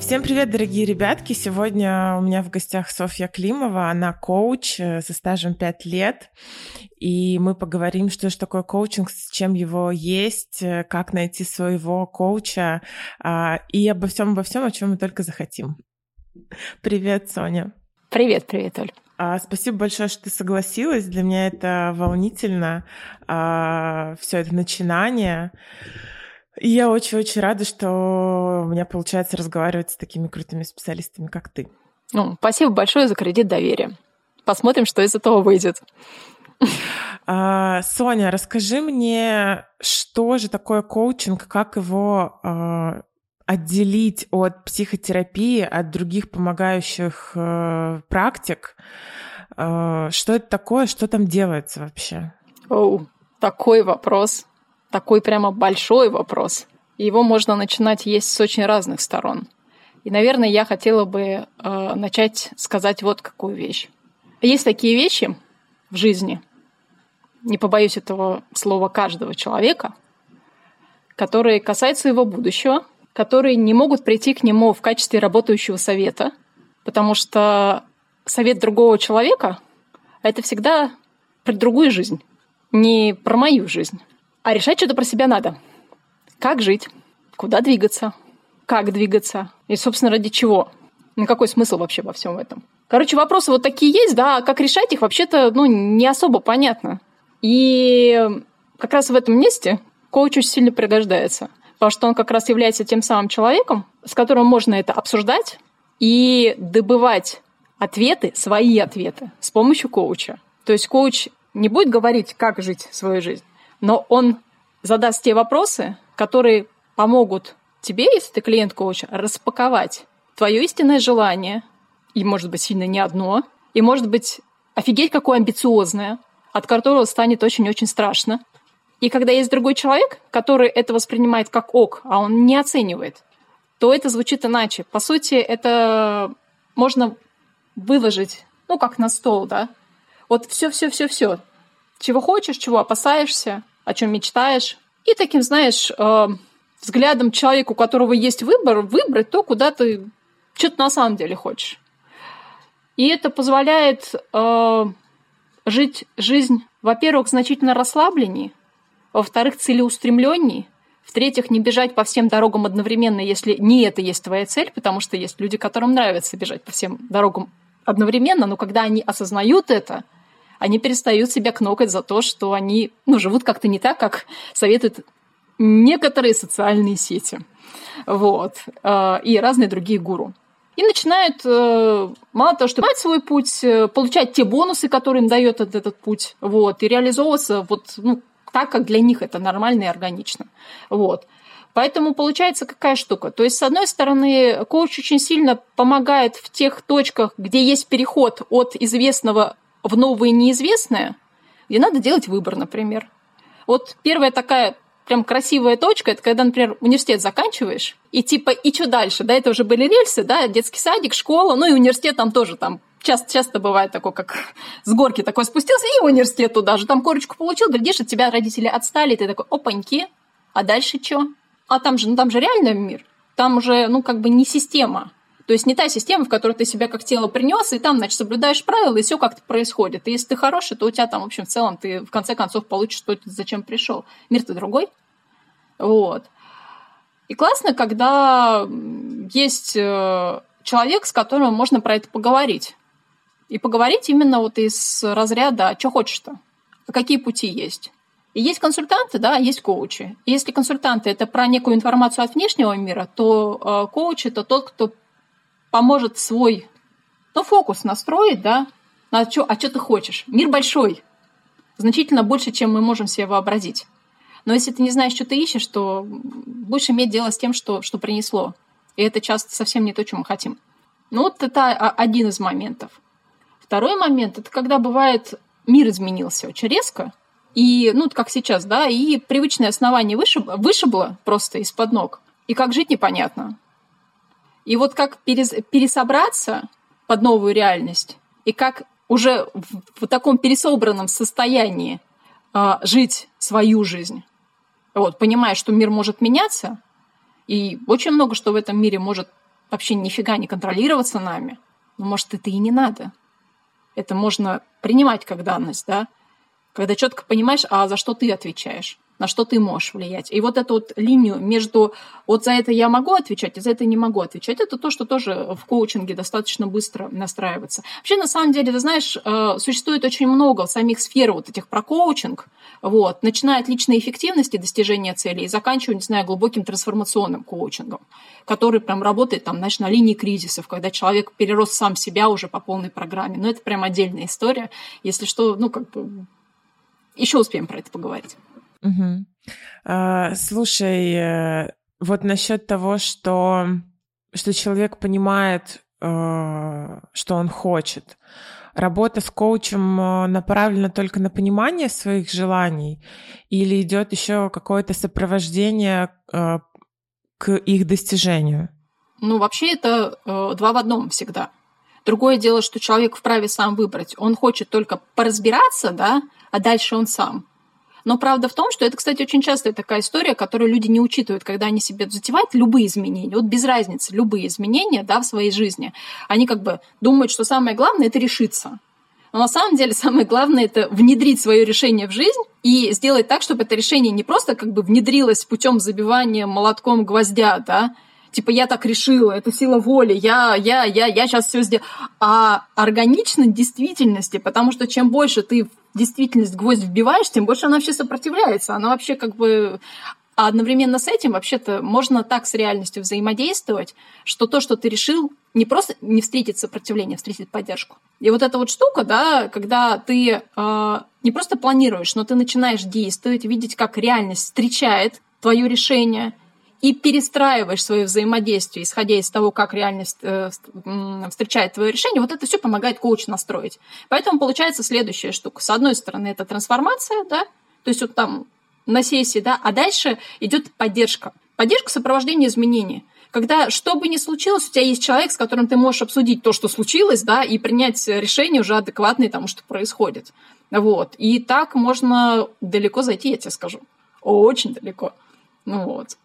Всем привет, дорогие ребятки! Сегодня у меня в гостях Софья Климова. Она коуч э, со стажем 5 лет. И мы поговорим, что же такое коучинг, с чем его есть, э, как найти своего коуча а, и обо всем, обо всем, о чем мы только захотим. Привет, Соня. Привет, привет, Оль. А, спасибо большое, что ты согласилась. Для меня это волнительно. А, все это начинание. И я очень-очень рада, что у меня получается разговаривать с такими крутыми специалистами, как ты. Ну, спасибо большое за кредит доверия. Посмотрим, что из этого выйдет. А, Соня, расскажи мне, что же такое коучинг, как его а, отделить от психотерапии, от других помогающих э, практик? А, что это такое, что там делается вообще? Оу, такой вопрос такой прямо большой вопрос. Его можно начинать есть с очень разных сторон. И, наверное, я хотела бы э, начать сказать вот какую вещь. Есть такие вещи в жизни, не побоюсь этого слова каждого человека, которые касаются его будущего, которые не могут прийти к нему в качестве работающего совета, потому что совет другого человека — это всегда про другую жизнь, не про мою жизнь. А решать что-то про себя надо. Как жить? Куда двигаться? Как двигаться? И, собственно, ради чего? Ну, какой смысл вообще во всем этом? Короче, вопросы вот такие есть, да, а как решать их вообще-то, ну, не особо понятно. И как раз в этом месте коуч очень сильно пригождается, потому что он как раз является тем самым человеком, с которым можно это обсуждать и добывать ответы, свои ответы с помощью коуча. То есть коуч не будет говорить, как жить свою жизнь, но он задаст те вопросы, которые помогут тебе, если ты клиент коуча, распаковать твое истинное желание, и, может быть, сильно не одно, и, может быть, офигеть, какое амбициозное, от которого станет очень-очень страшно. И когда есть другой человек, который это воспринимает как ок, а он не оценивает, то это звучит иначе. По сути, это можно выложить, ну, как на стол, да? Вот все-все-все-все. Чего хочешь, чего опасаешься, о чем мечтаешь. И таким, знаешь, э, взглядом человека, у которого есть выбор, выбрать то, куда ты что-то на самом деле хочешь. И это позволяет э, жить жизнь, во-первых, значительно расслабленнее, во-вторых, целеустремленнее, в-третьих, не бежать по всем дорогам одновременно, если не это есть твоя цель, потому что есть люди, которым нравится бежать по всем дорогам одновременно, но когда они осознают это – они перестают себя кнокать за то, что они ну, живут как-то не так, как советуют некоторые социальные сети. Вот. Э, и разные другие гуру. И начинают, э, мало того, что понимать свой путь, э, получать те бонусы, которые им дает этот, этот путь, вот, и реализовываться вот, ну, так, как для них это нормально и органично. Вот. Поэтому получается какая штука. То есть, с одной стороны, коуч очень сильно помогает в тех точках, где есть переход от известного в новое неизвестное, где надо делать выбор, например. Вот первая такая прям красивая точка, это когда, например, университет заканчиваешь, и типа, и что дальше? Да, это уже были рельсы, да, детский садик, школа, ну и университет там тоже там часто, часто бывает такое, как с горки такой спустился, и университет туда же, там корочку получил, глядишь, от тебя родители отстали, и ты такой, опаньки, а дальше что? А там же, ну там же реальный мир, там уже, ну как бы не система, то есть не та система, в которой ты себя как тело принес, и там, значит, соблюдаешь правила, и все как-то происходит. И если ты хороший, то у тебя там, в общем, в целом ты в конце концов получишь то, зачем пришел. Мир-то другой. Вот. И классно, когда есть э, человек, с которым можно про это поговорить. И поговорить именно вот из разряда, а что хочешь-то, а какие пути есть. И есть консультанты, да, есть коучи. И если консультанты это про некую информацию от внешнего мира, то э, коуч это тот, кто поможет свой ну, фокус настроить, да, на чё, а что ты хочешь. Мир большой, значительно больше, чем мы можем себе вообразить. Но если ты не знаешь, что ты ищешь, то будешь иметь дело с тем, что, что принесло. И это часто совсем не то, что мы хотим. Ну вот это один из моментов. Второй момент – это когда бывает мир изменился очень резко, и, ну, как сейчас, да, и привычное основание вышиб, вышибло просто из-под ног, и как жить непонятно. И вот как пересобраться под новую реальность, и как уже в, в таком пересобранном состоянии э, жить свою жизнь, вот, понимая, что мир может меняться, и очень много что в этом мире может вообще нифига не контролироваться нами, но, может, это и не надо. Это можно принимать как данность, да? Когда четко понимаешь, а за что ты отвечаешь на что ты можешь влиять. И вот эту вот линию между вот за это я могу отвечать, и за это не могу отвечать, это то, что тоже в коучинге достаточно быстро настраивается. Вообще, на самом деле, ты знаешь, э, существует очень много самих сфер вот этих про коучинг, вот, начиная от личной эффективности достижения целей и заканчивая, не знаю, глубоким трансформационным коучингом, который прям работает там, знаешь, на линии кризисов, когда человек перерос сам себя уже по полной программе. Но это прям отдельная история. Если что, ну, как бы, еще успеем про это поговорить. Угу. А, слушай, э, вот насчет того, что, что человек понимает, э, что он хочет. Работа с коучем э, направлена только на понимание своих желаний или идет еще какое-то сопровождение к их достижению? Ну, вообще это два в одном всегда. Другое дело, что человек вправе сам выбрать. Он хочет только поразбираться, да, а дальше он сам. Но правда в том, что это, кстати, очень частая такая история, которую люди не учитывают, когда они себе затевают любые изменения. Вот без разницы, любые изменения да, в своей жизни. Они как бы думают, что самое главное – это решиться. Но на самом деле самое главное – это внедрить свое решение в жизнь и сделать так, чтобы это решение не просто как бы внедрилось путем забивания молотком гвоздя, да, типа я так решила, это сила воли, я, я, я, я сейчас все сделаю, а органично действительности, потому что чем больше ты действительность гвоздь вбиваешь, тем больше она вообще сопротивляется, она вообще как бы а одновременно с этим вообще-то можно так с реальностью взаимодействовать, что то, что ты решил, не просто не встретит сопротивление, а встретит поддержку. И вот эта вот штука, да, когда ты э, не просто планируешь, но ты начинаешь действовать, видеть, как реальность встречает твое решение – и перестраиваешь свое взаимодействие, исходя из того, как реальность э, встречает твое решение, вот это все помогает коуч настроить. Поэтому получается следующая штука. С одной стороны, это трансформация, да, то есть вот там на сессии, да, а дальше идет поддержка. Поддержка сопровождения изменений. Когда что бы ни случилось, у тебя есть человек, с которым ты можешь обсудить то, что случилось, да, и принять решение уже адекватное тому, что происходит. Вот. И так можно далеко зайти, я тебе скажу. Очень далеко. Ну вот.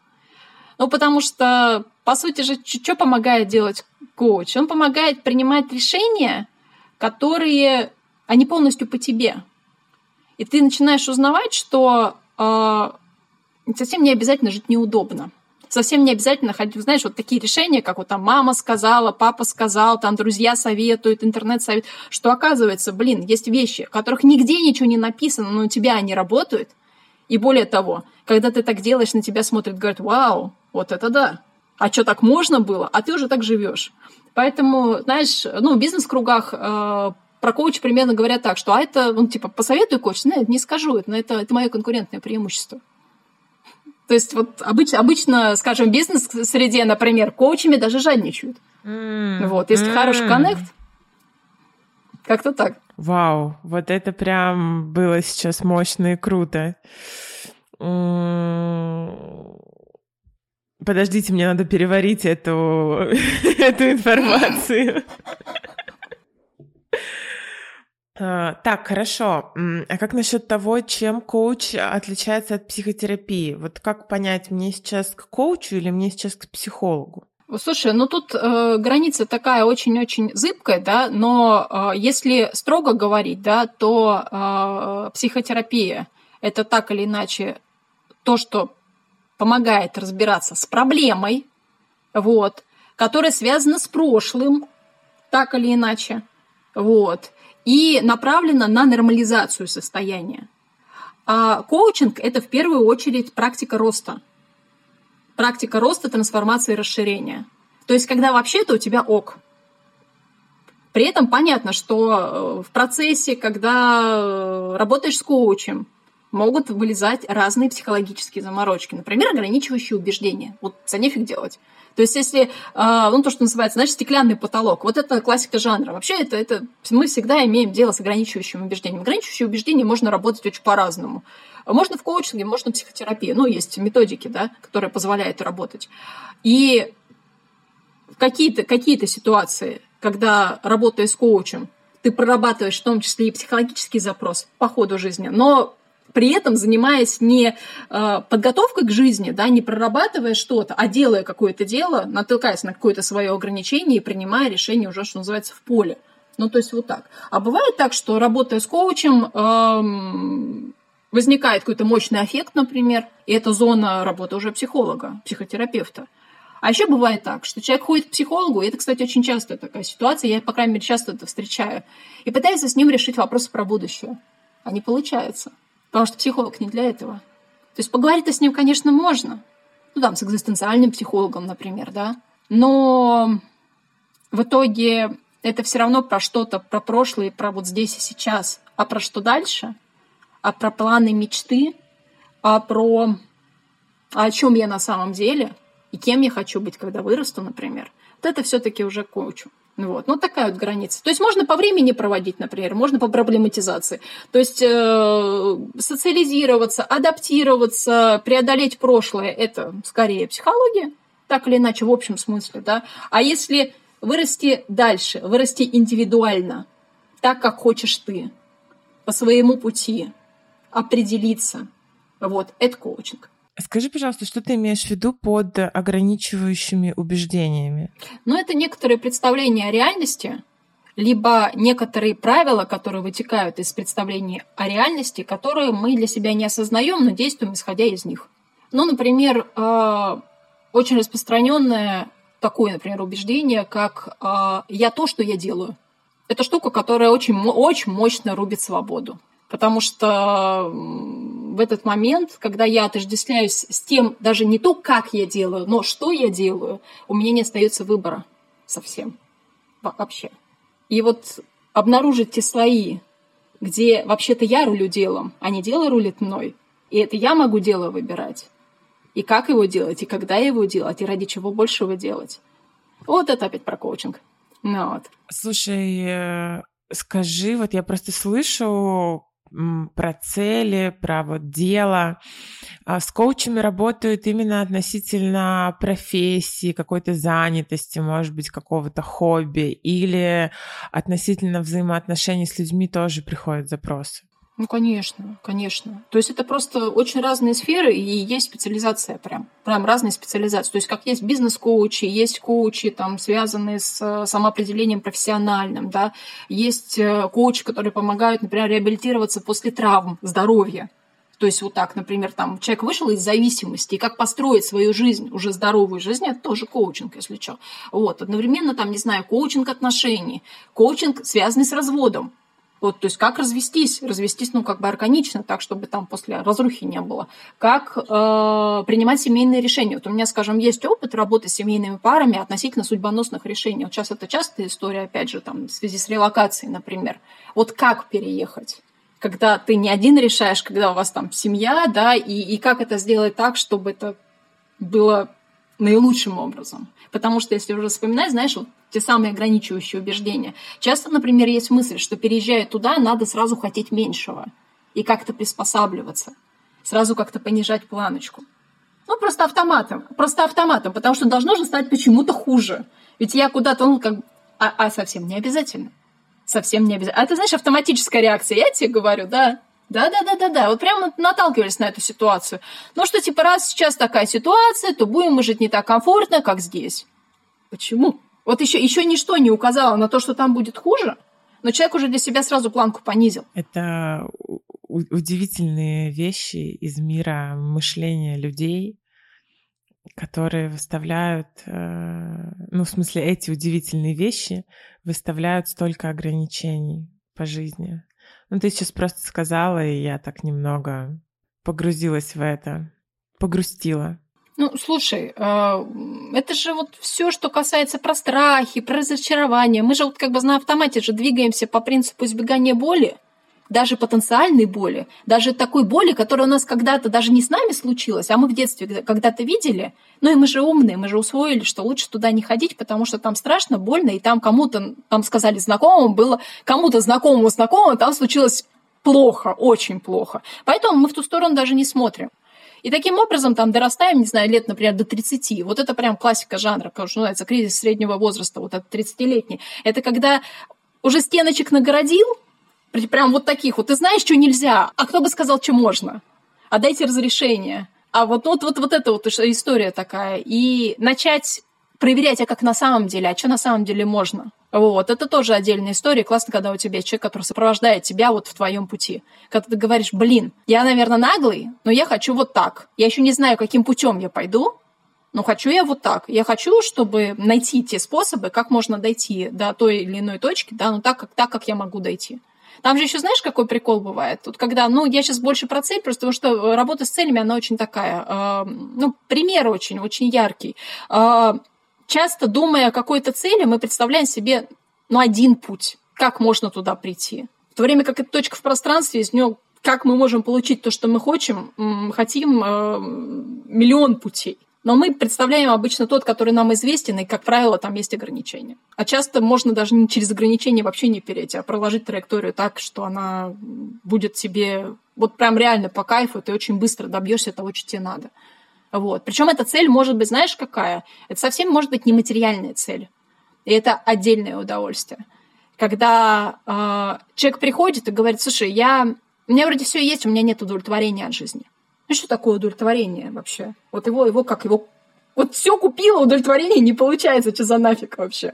Ну, потому что, по сути же, что помогает делать коуч? Он помогает принимать решения, которые, они полностью по тебе. И ты начинаешь узнавать, что э, совсем не обязательно жить неудобно. Совсем не обязательно ходить, знаешь, вот такие решения, как вот там мама сказала, папа сказал, там друзья советуют, интернет советует, что оказывается, блин, есть вещи, о которых нигде ничего не написано, но у тебя они работают. И более того, когда ты так делаешь, на тебя смотрят, говорят, вау, вот это да. А что, так можно было? А ты уже так живешь. Поэтому, знаешь, ну, в бизнес-кругах э, про коуч примерно говорят так, что а это, ну, типа, посоветуй коуч? Нет, не скажу, но это, это мое конкурентное преимущество. То есть вот обычно, обычно скажем, в бизнес-среде, например, коучами даже жадничают. Mm. Вот, если mm. хороший коннект, как-то так. Вау, вот это прям было сейчас мощно и круто. Подождите, мне надо переварить эту, эту информацию. А, так, хорошо. А как насчет того, чем коуч отличается от психотерапии? Вот как понять, мне сейчас к коучу или мне сейчас к психологу? Слушай, ну тут э, граница такая очень-очень зыбкая, да, но э, если строго говорить, да, то э, психотерапия это так или иначе то, что помогает разбираться с проблемой, вот, которая связана с прошлым, так или иначе, вот, и направлена на нормализацию состояния. А коучинг – это в первую очередь практика роста. Практика роста, трансформации, расширения. То есть, когда вообще-то у тебя ок. При этом понятно, что э, в процессе, когда э, работаешь с коучем, могут вылезать разные психологические заморочки. Например, ограничивающие убеждения. Вот за нефиг делать. То есть, если, а, ну, то, что называется, знаешь, стеклянный потолок, вот это классика жанра. Вообще, это, это мы всегда имеем дело с ограничивающим убеждением. Ограничивающие убеждения можно работать очень по-разному. Можно в коучинге, можно в психотерапии. Ну, есть методики, да, которые позволяют работать. И какие-то какие ситуации, когда работая с коучем, ты прорабатываешь в том числе и психологический запрос по ходу жизни, но при этом занимаясь не э, подготовкой к жизни, да, не прорабатывая что-то, а делая какое-то дело, натыкаясь на какое-то свое ограничение и принимая решение уже, что называется, в поле. Ну, то есть вот так. А бывает так, что работая с коучем, эм, возникает какой-то мощный эффект, например, и это зона работы уже психолога, психотерапевта. А еще бывает так, что человек ходит к психологу, и это, кстати, очень часто такая ситуация, я, по крайней мере, часто это встречаю, и пытается с ним решить вопросы про будущее. А не получается. Потому что психолог не для этого. То есть поговорить-то с ним, конечно, можно. Ну, там, с экзистенциальным психологом, например, да. Но в итоге это все равно про что-то, про прошлое, про вот здесь и сейчас. А про что дальше? А про планы, мечты? А про... А о чем я на самом деле? И кем я хочу быть, когда вырасту, например? Вот это все-таки уже коучу. Вот. Ну, такая вот граница. То есть можно по времени проводить, например, можно по проблематизации. То есть э, социализироваться, адаптироваться, преодолеть прошлое – это скорее психология, так или иначе, в общем смысле. Да? А если вырасти дальше, вырасти индивидуально, так, как хочешь ты, по своему пути, определиться, вот, это коучинг. Скажи, пожалуйста, что ты имеешь в виду под ограничивающими убеждениями? Ну, это некоторые представления о реальности, либо некоторые правила, которые вытекают из представлений о реальности, которые мы для себя не осознаем, но действуем исходя из них. Ну, например, э, очень распространенное такое, например, убеждение, как э, «я то, что я делаю». Это штука, которая очень, очень мощно рубит свободу. Потому что в этот момент, когда я отождествляюсь с тем, даже не то, как я делаю, но что я делаю, у меня не остается выбора совсем вообще. И вот обнаружить те слои, где вообще-то я рулю делом, а не дело рулит мной, и это я могу дело выбирать, и как его делать, и когда его делать, и ради чего больше его делать. Вот это опять про коучинг. Ну, вот. Слушай, э, скажи, вот я просто слышу про цели, про вот дело. А с коучами работают именно относительно профессии, какой-то занятости, может быть, какого-то хобби, или относительно взаимоотношений с людьми тоже приходят запросы. Ну, конечно, конечно. То есть это просто очень разные сферы, и есть специализация прям. Прям разные специализации. То есть как есть бизнес-коучи, есть коучи, там, связанные с э, самоопределением профессиональным, да. Есть э, коучи, которые помогают, например, реабилитироваться после травм, здоровья. То есть вот так, например, там человек вышел из зависимости, и как построить свою жизнь, уже здоровую жизнь, это тоже коучинг, если что. Вот, одновременно там, не знаю, коучинг отношений, коучинг, связанный с разводом. Вот, то есть как развестись? Развестись, ну, как бы органично, так, чтобы там после разрухи не было. Как э, принимать семейные решения? Вот у меня, скажем, есть опыт работы с семейными парами относительно судьбоносных решений. Вот сейчас это частая история, опять же, там, в связи с релокацией, например. Вот как переехать? Когда ты не один решаешь, когда у вас там семья, да, и, и как это сделать так, чтобы это было наилучшим образом. Потому что, если уже вспоминать, знаешь, вот те самые ограничивающие убеждения. Часто, например, есть мысль, что переезжая туда, надо сразу хотеть меньшего и как-то приспосабливаться, сразу как-то понижать планочку. Ну, просто автоматом, просто автоматом, потому что должно же стать почему-то хуже. Ведь я куда-то, ну, как... А, а совсем не обязательно. Совсем не обязательно. А ты знаешь, автоматическая реакция, я тебе говорю, да, да-да-да-да-да, вот прямо наталкивались на эту ситуацию. Ну что, типа, раз сейчас такая ситуация, то будем мы жить не так комфортно, как здесь. Почему? Вот еще, еще ничто не указало на то, что там будет хуже, но человек уже для себя сразу планку понизил. Это удивительные вещи из мира мышления людей, которые выставляют, э, ну, в смысле, эти удивительные вещи выставляют столько ограничений по жизни. Ну, ты сейчас просто сказала, и я так немного погрузилась в это, погрустила. Ну, слушай, э, это же вот все, что касается про страхи, про разочарование. Мы же вот как бы на автомате же двигаемся по принципу избегания боли даже потенциальной боли, даже такой боли, которая у нас когда-то даже не с нами случилась, а мы в детстве когда-то видели. Ну и мы же умные, мы же усвоили, что лучше туда не ходить, потому что там страшно, больно, и там кому-то, там сказали знакомому, было кому-то знакомому знакомому, там случилось плохо, очень плохо. Поэтому мы в ту сторону даже не смотрим. И таким образом там дорастаем, не знаю, лет, например, до 30. Вот это прям классика жанра, как что называется, кризис среднего возраста, вот этот 30-летний. Это когда уже стеночек нагородил, Прям вот таких вот. Ты знаешь, что нельзя, а кто бы сказал, что можно? А дайте разрешение. А вот, вот, вот, вот эта вот история такая. И начать проверять, а как на самом деле, а что на самом деле можно. Вот, это тоже отдельная история. Классно, когда у тебя есть человек, который сопровождает тебя вот в твоем пути. Когда ты говоришь, блин, я, наверное, наглый, но я хочу вот так. Я еще не знаю, каким путем я пойду, но хочу я вот так. Я хочу, чтобы найти те способы, как можно дойти до той или иной точки, да, ну так, как, так, как я могу дойти. Там же еще знаешь, какой прикол бывает? Тут когда, ну, я сейчас больше про цель, просто потому что работа с целями, она очень такая, э, ну, пример очень, очень яркий. Э, часто, думая о какой-то цели, мы представляем себе, ну, один путь, как можно туда прийти. В то время как эта точка в пространстве, из нее как мы можем получить то, что мы хотим, хотим э, миллион путей. Но мы представляем обычно тот, который нам известен, и, как правило, там есть ограничения. А часто можно даже не через ограничения вообще не перейти, а проложить траекторию так, что она будет тебе вот прям реально по кайфу, ты очень быстро добьешься того, что тебе надо. Вот. Причем эта цель может быть, знаешь, какая? Это совсем может быть нематериальная цель. И это отдельное удовольствие. Когда э, человек приходит и говорит, слушай, я, у меня вроде все есть, у меня нет удовлетворения от жизни. Ну что такое удовлетворение вообще? Вот его, его как его... Вот все купила, удовлетворение не получается, что за нафиг вообще?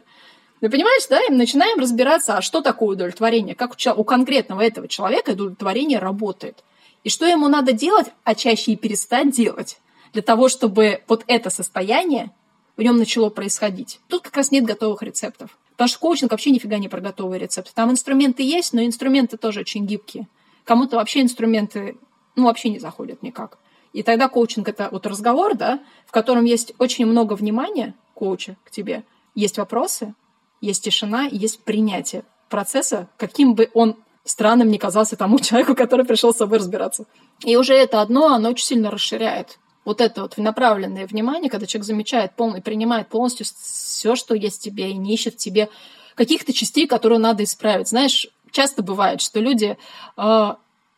Ты понимаешь, да? И начинаем разбираться, а что такое удовлетворение, как у, у конкретного этого человека удовлетворение работает. И что ему надо делать, а чаще и перестать делать, для того, чтобы вот это состояние в нем начало происходить. Тут как раз нет готовых рецептов. Потому что коучинг вообще нифига не про готовые рецепты. Там инструменты есть, но инструменты тоже очень гибкие. Кому-то вообще инструменты ну, вообще не заходят никак. И тогда коучинг – это вот разговор, да, в котором есть очень много внимания коуча к тебе, есть вопросы, есть тишина есть принятие процесса, каким бы он странным не казался тому человеку, который пришел с собой разбираться. И уже это одно, оно очень сильно расширяет вот это вот направленное внимание, когда человек замечает, полный, принимает полностью все, что есть в тебе, и не ищет в тебе каких-то частей, которые надо исправить. Знаешь, часто бывает, что люди э,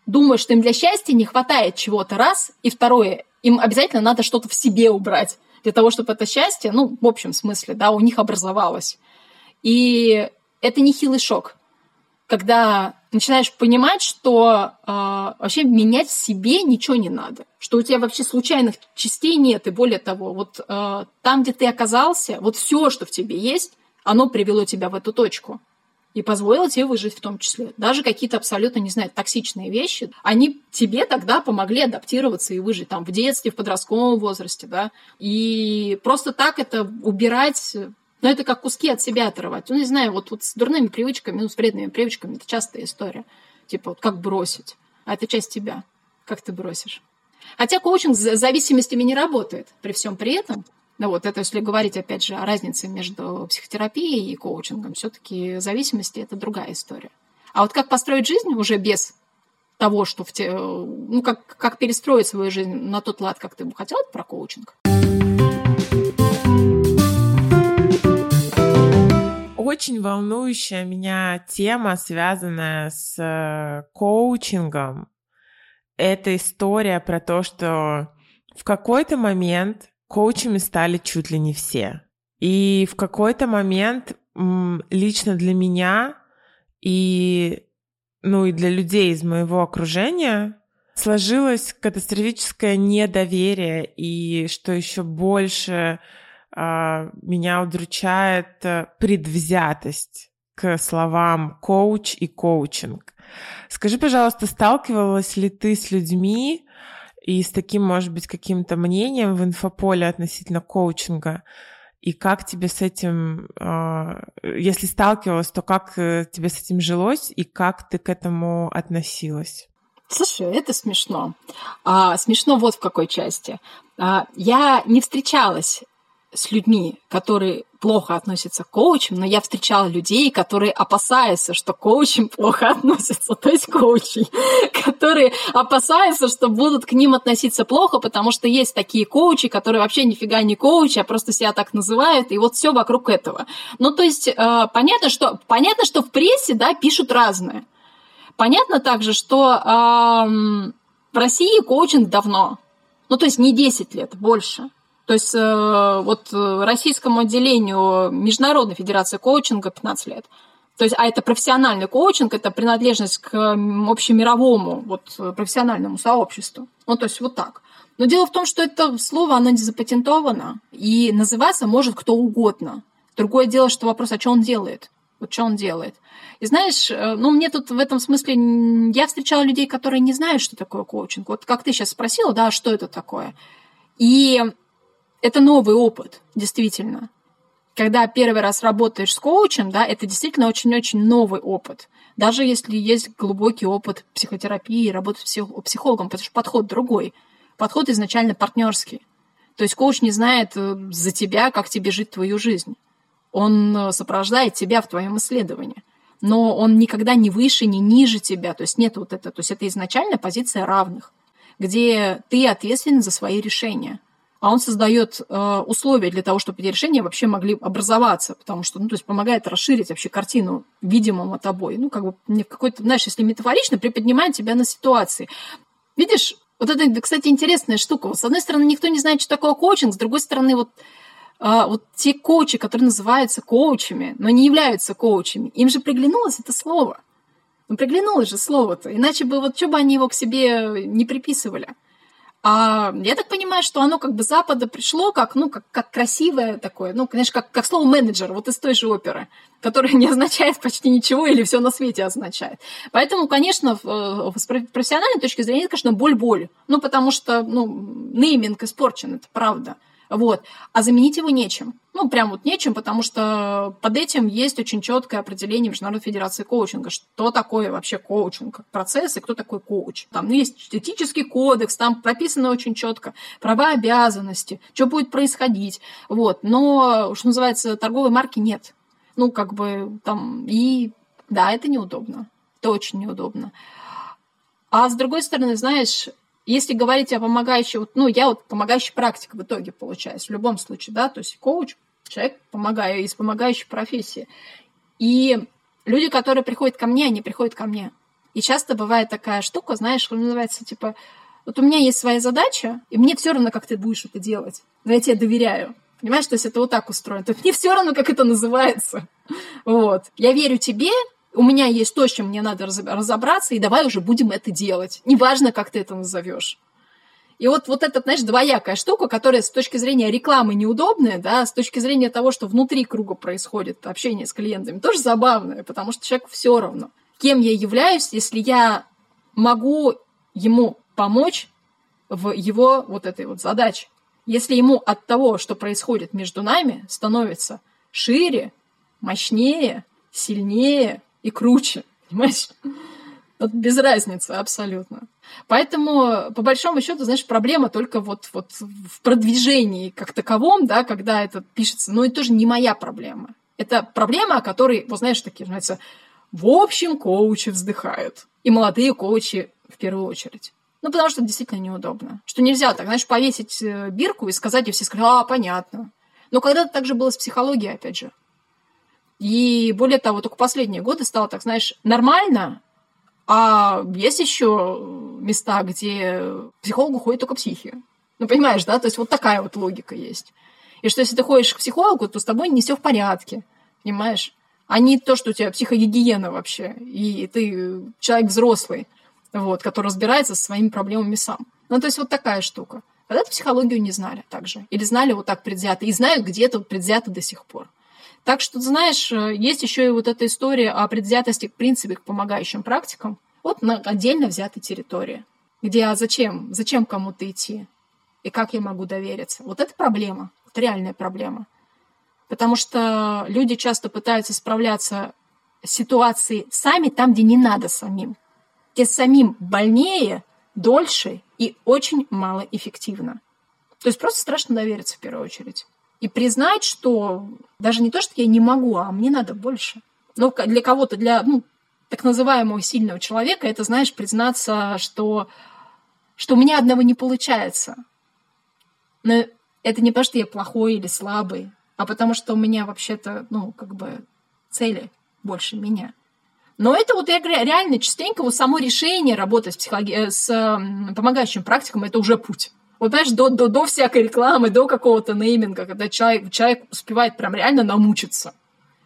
думают, что им для счастья не хватает чего-то, раз, и второе, им обязательно надо что-то в себе убрать для того, чтобы это счастье, ну, в общем смысле, да, у них образовалось. И это не хилый шок, когда начинаешь понимать, что э, вообще менять в себе ничего не надо, что у тебя вообще случайных частей нет, и более того, вот э, там, где ты оказался, вот все, что в тебе есть, оно привело тебя в эту точку и позволило тебе выжить в том числе. Даже какие-то абсолютно, не знаю, токсичные вещи, они тебе тогда помогли адаптироваться и выжить там в детстве, в подростковом возрасте, да. И просто так это убирать но это как куски от себя отрывать. Ну, не знаю, вот, вот с дурными привычками, ну, с вредными привычками, это частая история. Типа, вот как бросить? А это часть тебя. Как ты бросишь? Хотя коучинг с зависимостями не работает. При всем при этом ну вот, это если говорить, опять же, о разнице между психотерапией и коучингом, все-таки зависимости – это другая история. А вот как построить жизнь уже без того, что в те, ну, как, как перестроить свою жизнь на тот лад, как ты бы хотел, про коучинг. Очень волнующая меня тема, связанная с э, коучингом. Это история про то, что в какой-то момент коучами стали чуть ли не все. И в какой-то момент лично для меня и, ну, и для людей из моего окружения сложилось катастрофическое недоверие, и что еще больше меня удручает э, предвзятость к словам коуч и коучинг. Скажи, пожалуйста, сталкивалась ли ты с людьми, и с таким, может быть, каким-то мнением в инфополе относительно коучинга. И как тебе с этим, а, если сталкивалась, то как э, тебе с этим жилось и как ты к этому относилась? Слушай, это смешно. А, смешно вот в какой части. А, я не встречалась с людьми, которые плохо относятся к коучам, но я встречала людей, которые опасаются, что коучам плохо относятся, то есть коучи, которые опасаются, что будут к ним относиться плохо, потому что есть такие коучи, которые вообще нифига не коучи, а просто себя так называют, и вот все вокруг этого. Ну, то есть э, понятно, что, понятно, что в прессе, да, пишут разное. Понятно также, что э, в России коучинг давно, ну, то есть не 10 лет, больше – то есть э, вот э, российскому отделению Международной Федерации коучинга 15 лет. То есть, а это профессиональный коучинг, это принадлежность к общемировому, вот, профессиональному сообществу. Ну, то есть вот так. Но дело в том, что это слово, оно не запатентовано, и называться может кто угодно. Другое дело, что вопрос, а что он делает? Вот что он делает? И знаешь, э, ну, мне тут в этом смысле... Я встречала людей, которые не знают, что такое коучинг. Вот как ты сейчас спросила, да, что это такое? И это новый опыт, действительно когда первый раз работаешь с коучем, да, это действительно очень-очень новый опыт. Даже если есть глубокий опыт психотерапии, работы с психологом, потому что подход другой. Подход изначально партнерский. То есть коуч не знает э, за тебя, как тебе жить твою жизнь. Он э, сопровождает тебя в твоем исследовании. Но он никогда не выше, не ниже тебя. То есть нет вот это. То есть это изначально позиция равных, где ты ответственен за свои решения а он создает э, условия для того, чтобы эти решения вообще могли образоваться, потому что, ну, то есть помогает расширить вообще картину видимого тобой. Ну, как бы не в какой-то, знаешь, если метафорично, приподнимает тебя на ситуации. Видишь, вот это, кстати, интересная штука. Вот, с одной стороны, никто не знает, что такое коучинг, с другой стороны, вот а, вот те коучи, которые называются коучами, но не являются коучами, им же приглянулось это слово. Ну, приглянулось же слово-то, иначе бы вот что бы они его к себе не приписывали. А я так понимаю, что оно как бы Запада пришло как, ну, как, как красивое такое, ну, конечно, как, как слово менеджер, вот из той же оперы, которое не означает почти ничего или все на свете означает. Поэтому, конечно, с профессиональной точки зрения, конечно, боль-боль. Ну, потому что, ну, нейминг испорчен, это правда. Вот. А заменить его нечем. Ну, прям вот нечем, потому что под этим есть очень четкое определение Международной Федерации коучинга, что такое вообще коучинг как процесс и кто такой коуч. Там ну, есть этический кодекс, там прописано очень четко права, обязанности, что будет происходить. Вот. Но, что называется, торговой марки нет. Ну, как бы там и да, это неудобно. Это очень неудобно. А с другой стороны, знаешь, если говорить о помогающей, ну, я вот помогающий практик в итоге получаюсь, в любом случае, да, то есть коуч, человек, помогаю из помогающей профессии. И люди, которые приходят ко мне, они приходят ко мне. И часто бывает такая штука, знаешь, что называется, типа, вот у меня есть своя задача, и мне все равно, как ты будешь это делать. Но я тебе доверяю. Понимаешь, то есть это вот так устроено. То есть мне все равно, как это называется. Вот. Я верю тебе, у меня есть то, с чем мне надо разобраться, и давай уже будем это делать. Неважно, как ты это назовешь. И вот, вот эта, знаешь, двоякая штука, которая с точки зрения рекламы неудобная, да, с точки зрения того, что внутри круга происходит общение с клиентами, тоже забавная, потому что человеку все равно, кем я являюсь, если я могу ему помочь в его вот этой вот задаче. Если ему от того, что происходит между нами, становится шире, мощнее, сильнее, и круче, понимаешь? Вот без разницы абсолютно. Поэтому, по большому счету, знаешь, проблема только вот, вот в продвижении как таковом, да, когда это пишется. Но это тоже не моя проблема. Это проблема, о которой, вот знаешь, такие, называется, в общем, коучи вздыхают. И молодые коучи в первую очередь. Ну, потому что действительно неудобно. Что нельзя так, знаешь, повесить э, бирку и сказать, и все скажут, а, понятно. Но когда-то так же было с психологией, опять же. И более того, только последние годы стало так, знаешь, нормально, а есть еще места, где психологу ходят только психи. Ну, понимаешь, да? То есть вот такая вот логика есть. И что если ты ходишь к психологу, то с тобой не все в порядке, понимаешь? А не то, что у тебя психогигиена вообще, и ты человек взрослый, вот, который разбирается со своими проблемами сам. Ну, то есть вот такая штука. Когда-то психологию не знали также. Или знали вот так предвзято. И знают где-то предвзято до сих пор. Так что, знаешь, э, есть еще и вот эта история о предвзятости, в принципе, к помогающим практикам. Вот на отдельно взятой территории, где а зачем, зачем кому-то идти и как я могу довериться. Вот это проблема, это реальная проблема. Потому что люди часто пытаются справляться с ситуацией сами там, где не надо самим. Где самим больнее, дольше и очень малоэффективно. То есть просто страшно довериться в первую очередь и признать, что даже не то, что я не могу, а мне надо больше. Но для кого-то, для ну, так называемого сильного человека, это, знаешь, признаться, что, что у меня одного не получается. Но это не потому, что я плохой или слабый, а потому что у меня вообще-то, ну, как бы цели больше меня. Но это вот я говорю, реально частенько вот само решение работать с, психологи... Э, с помогающим практиком, это уже путь. Вот знаешь, до, до, до всякой рекламы, до какого-то нейминга, когда человек, человек успевает прям реально намучиться,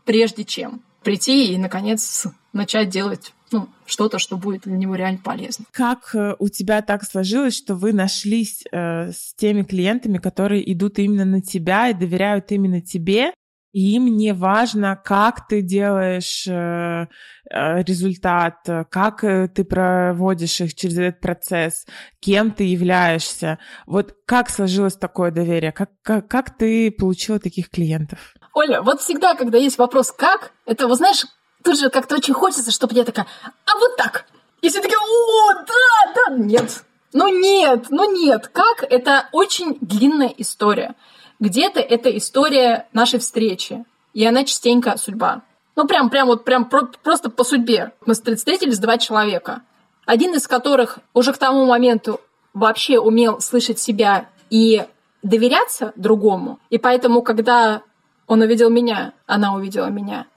прежде чем. прийти и, наконец, начать делать ну, что-то, что будет для него реально полезно. Как э, у тебя так сложилось, что вы нашлись э, с теми клиентами, которые идут именно на тебя и доверяют именно тебе, им не важно, как ты делаешь э, э результат, как ты проводишь их через этот процесс, кем ты являешься. Вот как сложилось такое доверие? Как, как, как ты получила таких клиентов? Оля, вот всегда, когда есть вопрос «как?», это, вот знаешь, тут же как-то очень хочется, чтобы я такая «а вот так!» И все такие «о, да, да!» Нет, ну нет, ну нет. Как? Это очень длинная история. Где-то это история нашей встречи, и она частенько судьба. Ну, прям, прям вот, прям про- просто по судьбе. Мы встретились два человека. Один из которых уже к тому моменту вообще умел слышать себя и доверяться другому. И поэтому, когда он увидел меня, она увидела меня.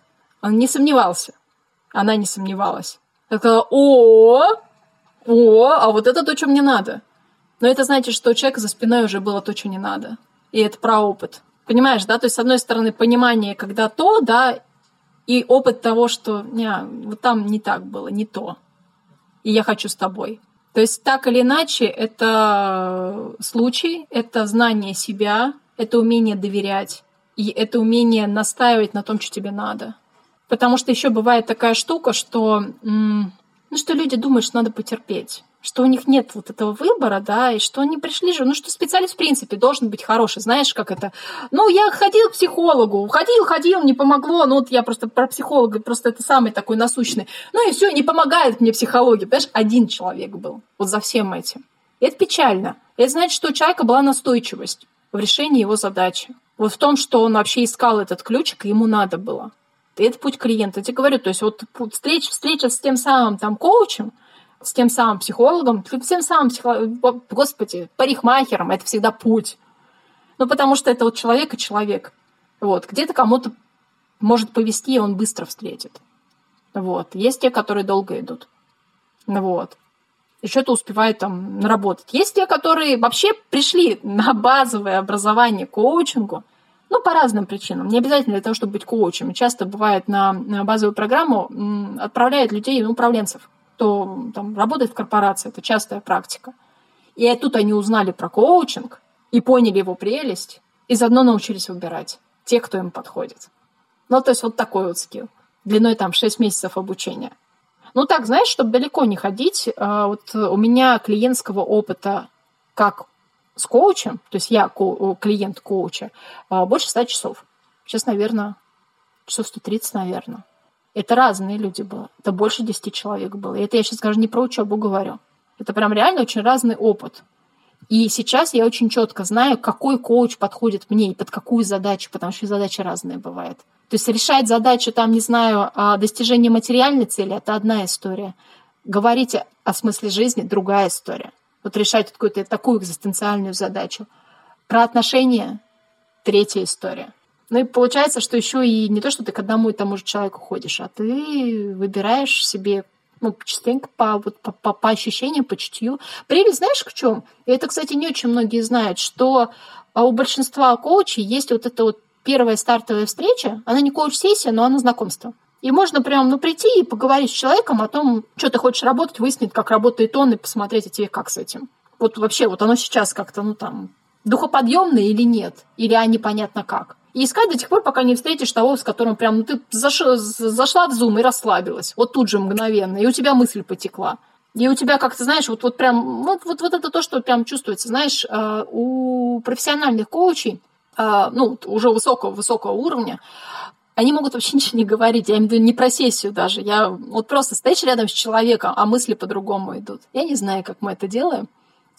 Он не сомневался. Она не сомневалась. Я сказала, о, о, а вот это то, что мне надо. Но это значит, что у человека за спиной уже было то, что не надо. И это про опыт. Понимаешь, да? То есть, с одной стороны, понимание, когда то, да, и опыт того, что не, вот там не так было, не то. И я хочу с тобой. То есть, так или иначе, это случай, это знание себя, это умение доверять, и это умение настаивать на том, что тебе надо. Потому что еще бывает такая штука, что, ну, что люди думают, что надо потерпеть что у них нет вот этого выбора, да, и что они пришли же, ну что специалист в принципе должен быть хороший, знаешь, как это, ну я ходил к психологу, ходил, ходил, не помогло, ну вот я просто про психолога, просто это самый такой насущный, ну и все, не помогает мне психология, понимаешь, один человек был вот за всем этим. И это печально. Это значит, что у человека была настойчивость в решении его задачи. Вот в том, что он вообще искал этот ключик, и ему надо было. И это путь клиента. Я тебе говорю, то есть вот встреча, встреча с тем самым там коучем, с тем самым психологом, с тем самым психологом, господи, парикмахером, это всегда путь. Ну, потому что это вот человек и человек. Вот. Где-то кому-то может повести, и он быстро встретит. Вот. Есть те, которые долго идут. Вот и что-то успевают там наработать. Есть те, которые вообще пришли на базовое образование коучингу, ну, по разным причинам. Не обязательно для того, чтобы быть коучем. Часто бывает на, на базовую программу отправляют людей, ну, управленцев, кто там работает в корпорации. Это частая практика. И тут они узнали про коучинг и поняли его прелесть, и заодно научились выбирать те, кто им подходит. Ну, то есть вот такой вот скилл. Длиной там 6 месяцев обучения – ну так, знаешь, чтобы далеко не ходить, а, вот у меня клиентского опыта как с коучем, то есть я клиент коуча, а, больше 100 часов. Сейчас, наверное, часов 130, наверное. Это разные люди было. Это больше 10 человек было. И это я сейчас даже не про учебу говорю. Это прям реально очень разный опыт. И сейчас я очень четко знаю, какой коуч подходит мне и под какую задачу, потому что задачи разные бывают. То есть решать задачу, там, не знаю, о достижении материальной цели – это одна история. Говорить о смысле жизни – другая история. Вот решать какую-то такую экзистенциальную задачу. Про отношения – третья история. Ну и получается, что еще и не то, что ты к одному и тому же человеку ходишь, а ты выбираешь себе ну, частенько по, вот, по, по, по ощущениям, по чутью. Прелесть знаешь в чем? И это, кстати, не очень многие знают, что а, у большинства коучей есть вот это вот первая стартовая встреча, она не коуч-сессия, но она знакомство. И можно прям ну, прийти и поговорить с человеком о том, что ты хочешь работать, выяснить, как работает он, и посмотреть, а тебе как с этим. Вот вообще, вот оно сейчас как-то, ну там, духоподъемное или нет, или а непонятно как. И искать до тех пор, пока не встретишь того, с которым прям, ну ты заш... зашла в зум и расслабилась. Вот тут же мгновенно, и у тебя мысль потекла. И у тебя как-то, знаешь, вот, вот прям, вот, вот, вот это то, что прям чувствуется. Знаешь, э, у профессиональных коучей а, ну, уже высокого-высокого уровня, они могут вообще ничего не говорить. Я имею в виду не про сессию даже. Я вот просто стоишь рядом с человеком, а мысли по-другому идут. Я не знаю, как мы это делаем.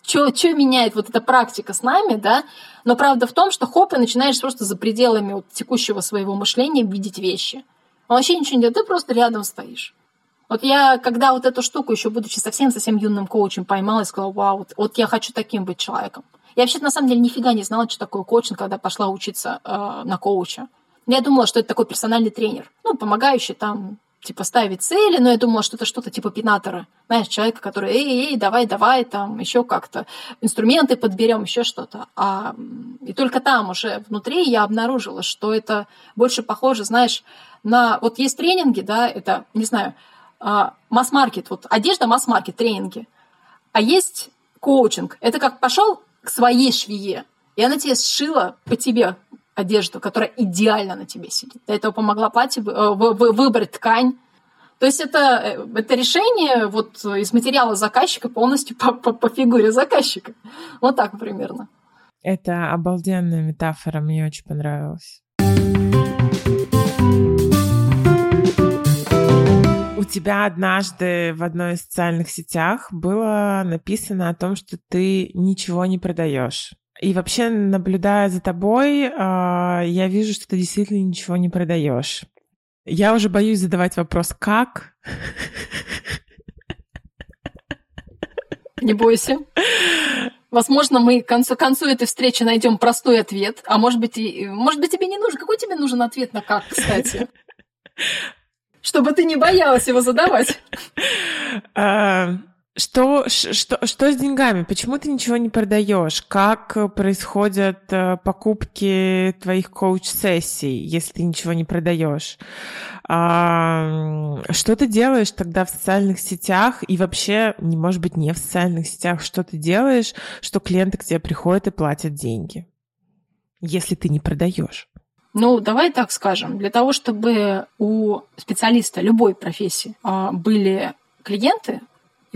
Что меняет вот эта практика с нами, да? Но правда в том, что хоп, и начинаешь просто за пределами вот текущего своего мышления видеть вещи. Он вообще ничего не делает, ты просто рядом стоишь. Вот я, когда вот эту штуку, еще будучи совсем-совсем юным коучем, поймала и сказала, вау, вот, вот я хочу таким быть человеком. Я вообще на самом деле нифига не знала, что такое коучинг, когда пошла учиться э, на коуча. Я думала, что это такой персональный тренер, ну, помогающий там типа ставить цели, но я думала, что это что-то типа пинатора. Знаешь, человека, который, эй, эй, давай, давай, там, еще как-то инструменты подберем, еще что-то. А, и только там уже внутри я обнаружила, что это больше похоже, знаешь, на... Вот есть тренинги, да, это, не знаю, а, масс-маркет, вот одежда масс-маркет, тренинги. А есть коучинг. Это как пошел к своей швее, и она тебе сшила по тебе одежду, которая идеально на тебе сидит. Для этого помогла платье э, выбрать ткань. То есть это, э, это решение вот из материала заказчика полностью по, по, по фигуре заказчика. Вот так примерно. Это обалденная метафора, мне очень понравилась. У тебя однажды в одной из социальных сетях было написано о том, что ты ничего не продаешь. И вообще, наблюдая за тобой, а, я вижу, что ты действительно ничего не продаешь. Я уже боюсь задавать вопрос «как?». Не бойся. Возможно, мы к концу, к концу этой встречи найдем простой ответ. А может быть, и, может быть, тебе не нужен. Какой тебе нужен ответ на как, кстати? Чтобы ты не боялась его задавать. Что, что, что с деньгами? Почему ты ничего не продаешь? Как происходят э, покупки твоих коуч-сессий, если ты ничего не продаешь? А, что ты делаешь тогда в социальных сетях и вообще, не может быть, не в социальных сетях, что ты делаешь, что клиенты к тебе приходят и платят деньги, если ты не продаешь? Ну, давай так скажем. Для того, чтобы у специалиста любой профессии а, были клиенты,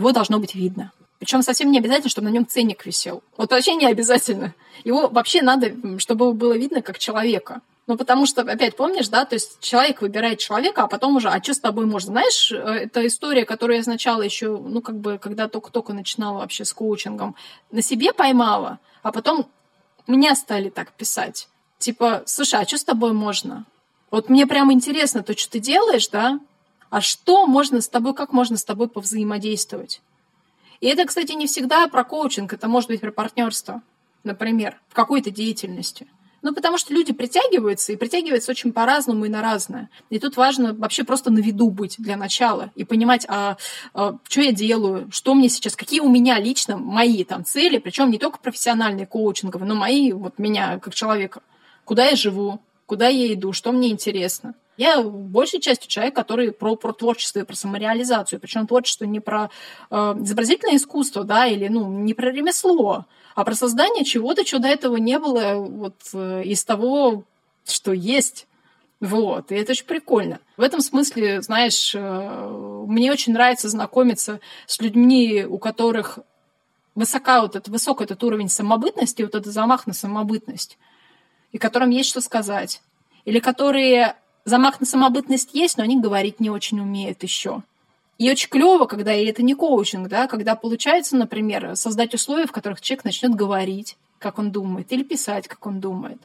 его должно быть видно. Причем совсем не обязательно, чтобы на нем ценник висел. Вот вообще не обязательно. Его вообще надо, чтобы было видно как человека. Ну, потому что, опять помнишь, да, то есть человек выбирает человека, а потом уже, а что с тобой можно? Знаешь, э, это история, которую я сначала еще, ну, как бы, когда только-только начинала вообще с коучингом, на себе поймала, а потом меня стали так писать. Типа, слушай, а что с тобой можно? Вот мне прям интересно то, что ты делаешь, да, а что можно с тобой, как можно с тобой повзаимодействовать. И это, кстати, не всегда про коучинг, это может быть про партнерство, например, в какой-то деятельности. Ну, потому что люди притягиваются, и притягиваются очень по-разному и на разное. И тут важно вообще просто на виду быть для начала и понимать, а, а, что я делаю, что мне сейчас, какие у меня лично мои там цели, причем не только профессиональные коучинговые, но мои, вот меня как человека, куда я живу, куда я иду, что мне интересно. Я большей частью человек, который про, про творчество и про самореализацию. Причем творчество не про э, изобразительное искусство, да, или ну, не про ремесло, а про создание чего-то, чего до этого не было вот э, из того, что есть. Вот, и это очень прикольно. В этом смысле, знаешь, э, мне очень нравится знакомиться с людьми, у которых высока вот это, высок этот уровень самобытности, вот этот замах на самобытность, и которым есть что сказать. Или которые замах на самобытность есть, но они говорить не очень умеют еще. И очень клево, когда, и это не коучинг, да, когда получается, например, создать условия, в которых человек начнет говорить, как он думает, или писать, как он думает.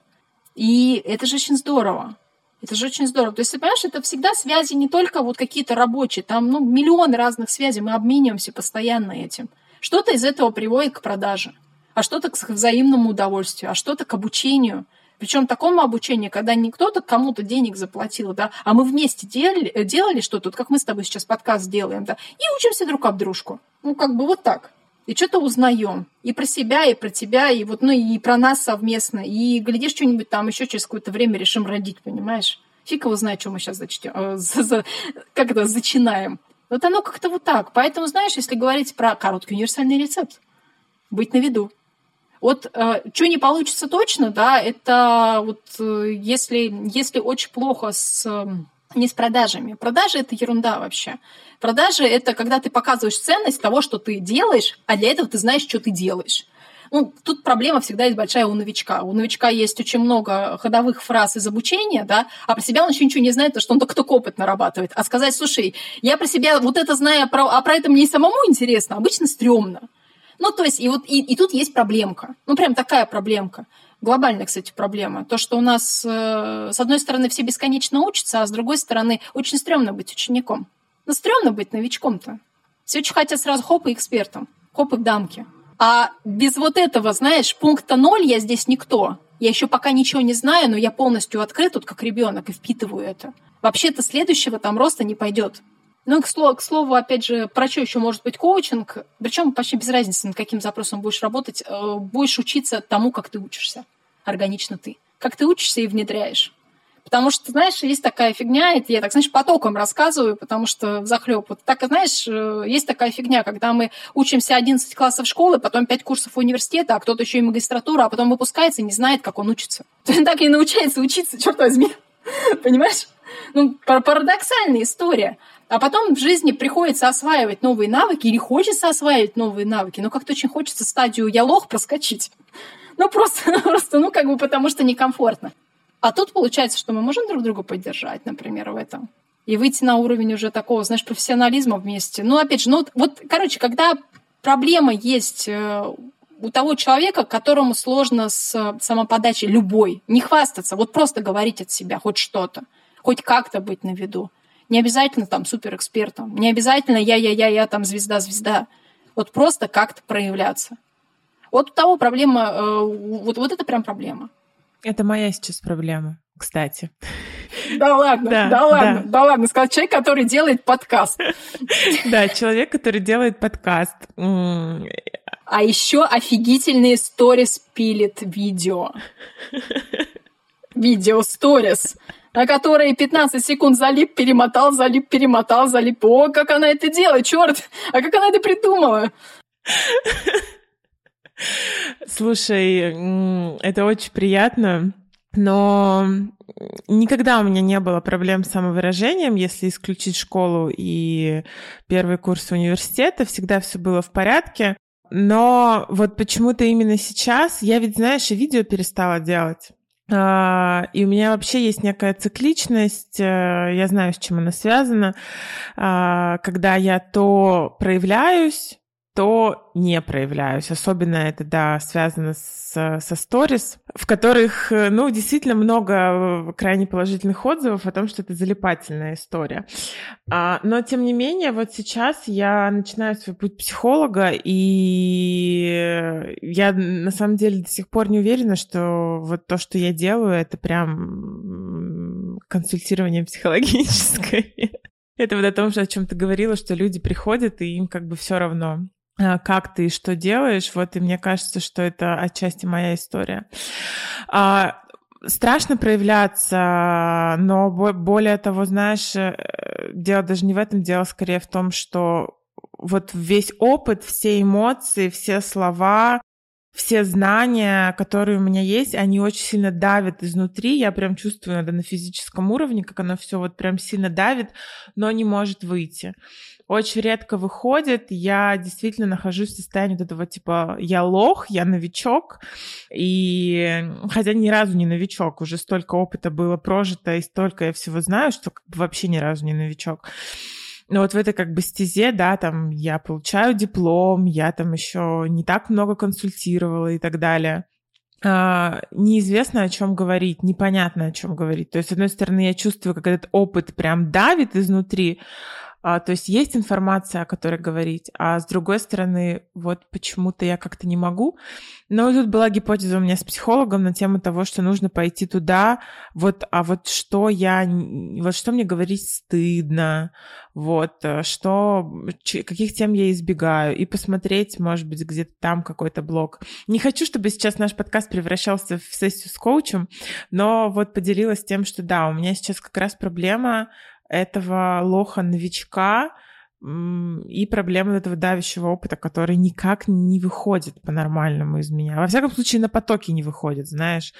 И это же очень здорово. Это же очень здорово. То есть, ты понимаешь, это всегда связи не только вот какие-то рабочие, там ну, миллионы разных связей, мы обмениваемся постоянно этим. Что-то из этого приводит к продаже, а что-то к взаимному удовольствию, а что-то к обучению – причем такому обучению, когда не кто-то кому-то денег заплатил, да, а мы вместе делали, делали что-то, вот как мы с тобой сейчас подкаст делаем, да, и учимся друг об дружку. Ну, как бы вот так. И что-то узнаем. И про себя, и про тебя, и вот, ну, и про нас совместно. И глядишь, что-нибудь там еще через какое-то время решим родить, понимаешь? Фиг его знает, что мы сейчас зачтем, э, за, как это, зачинаем. Вот оно как-то вот так. Поэтому, знаешь, если говорить про короткий универсальный рецепт, быть на виду. Вот э, что не получится точно, да, это вот э, если, если очень плохо с э, не с продажами. Продажи это ерунда вообще. Продажи это когда ты показываешь ценность того, что ты делаешь, а для этого ты знаешь, что ты делаешь. Ну, тут проблема всегда есть большая у новичка. У новичка есть очень много ходовых фраз из обучения, да, а про себя он еще ничего не знает, потому что он только опыт нарабатывает. А сказать, слушай, я про себя вот это знаю, а про, а про это мне и самому интересно, обычно стрёмно. Ну, то есть, и вот и, и тут есть проблемка. Ну, прям такая проблемка. Глобальная, кстати, проблема. То, что у нас, э, с одной стороны, все бесконечно учатся, а с другой стороны, очень стрёмно быть учеником. Ну, стрёмно быть новичком-то. Все очень хотят сразу хоп и экспертом, хоп и к дамке. А без вот этого, знаешь, пункта ноль я здесь никто. Я еще пока ничего не знаю, но я полностью открыт тут как ребенок и впитываю это. Вообще-то следующего там роста не пойдет. Ну, к слову, к слову, опять же, про что еще может быть коучинг? Причем почти без разницы, над каким запросом будешь работать. Э, будешь учиться тому, как ты учишься. Органично ты. Как ты учишься и внедряешь. Потому что, знаешь, есть такая фигня, это я так, знаешь, потоком рассказываю, потому что захлеб. Вот так, знаешь, э, есть такая фигня, когда мы учимся 11 классов школы, потом 5 курсов университета, а кто-то еще и магистратура, а потом выпускается и не знает, как он учится. Он так и научается учиться, черт возьми. Понимаешь? Ну, парадоксальная история. А потом в жизни приходится осваивать новые навыки или хочется осваивать новые навыки. Но как-то очень хочется стадию «я лох» проскочить. Ну, просто, просто, ну, как бы потому что некомфортно. А тут получается, что мы можем друг друга поддержать, например, в этом. И выйти на уровень уже такого, знаешь, профессионализма вместе. Ну, опять же, ну, вот, вот короче, когда проблема есть э, у того человека, которому сложно с самоподачей любой, не хвастаться, вот просто говорить от себя хоть что-то, хоть как-то быть на виду. Не обязательно там суперэкспертом, не обязательно я-я-я-я там звезда-звезда. Вот просто как-то проявляться. Вот у того проблема, э, вот, вот это прям проблема. Это моя сейчас проблема, кстати. Да ладно, да, да ладно, да. да ладно. Сказал человек, который делает подкаст. Да, человек, который делает подкаст. А еще офигительные сторис пилит видео. Видео сторис на которые 15 секунд залип, перемотал, залип, перемотал, залип. О, как она это делает, черт! А как она это придумала? Слушай, это очень приятно, но никогда у меня не было проблем с самовыражением, если исключить школу и первый курс университета, всегда все было в порядке. Но вот почему-то именно сейчас, я ведь, знаешь, и видео перестала делать. А, и у меня вообще есть некая цикличность, э, я знаю, с чем она связана, а, когда я то проявляюсь, то не проявляюсь. Особенно это, да, связано с, со сторис, в которых, э, ну, действительно много э, крайне положительных отзывов о том, что это залипательная история. А, но, тем не менее, вот сейчас я начинаю свой путь психолога, и я на самом деле до сих пор не уверена, что вот то, что я делаю, это прям консультирование психологическое. Это вот о том, о чем ты говорила, что люди приходят, и им как бы все равно. А, как ты и что делаешь. Вот, и мне кажется, что это отчасти моя история. А, страшно проявляться, но более того, знаешь, э, дело даже не в этом, дело скорее в том, что вот весь опыт, все эмоции, все слова, все знания, которые у меня есть, они очень сильно давят изнутри. Я прям чувствую надо на физическом уровне, как оно все вот прям сильно давит, но не может выйти очень редко выходит. Я действительно нахожусь в состоянии вот этого типа я лох, я новичок. И хотя ни разу не новичок, уже столько опыта было прожито и столько я всего знаю, что как бы вообще ни разу не новичок. Но вот в этой как бы стезе, да, там я получаю диплом, я там еще не так много консультировала и так далее. Uh, неизвестно, о чем говорить, непонятно, о чем говорить. То есть, с одной стороны, я чувствую, как этот опыт прям давит изнутри, а, то есть есть информация, о которой говорить, а с другой стороны, вот почему-то я как-то не могу. Но тут была гипотеза у меня с психологом на тему того, что нужно пойти туда, вот, а вот что я, вот что мне говорить стыдно, вот, э, что, каких тем я избегаю, и посмотреть, может быть, где-то там какой-то блог. Не хочу, чтобы сейчас наш подкаст превращался в сессию с коучем, но вот поделилась тем, что да, у меня сейчас как раз проблема этого лоха-новичка и проблемы этого давящего опыта, который никак не выходит по-нормальному из меня. Во всяком случае, на потоке не выходит, знаешь.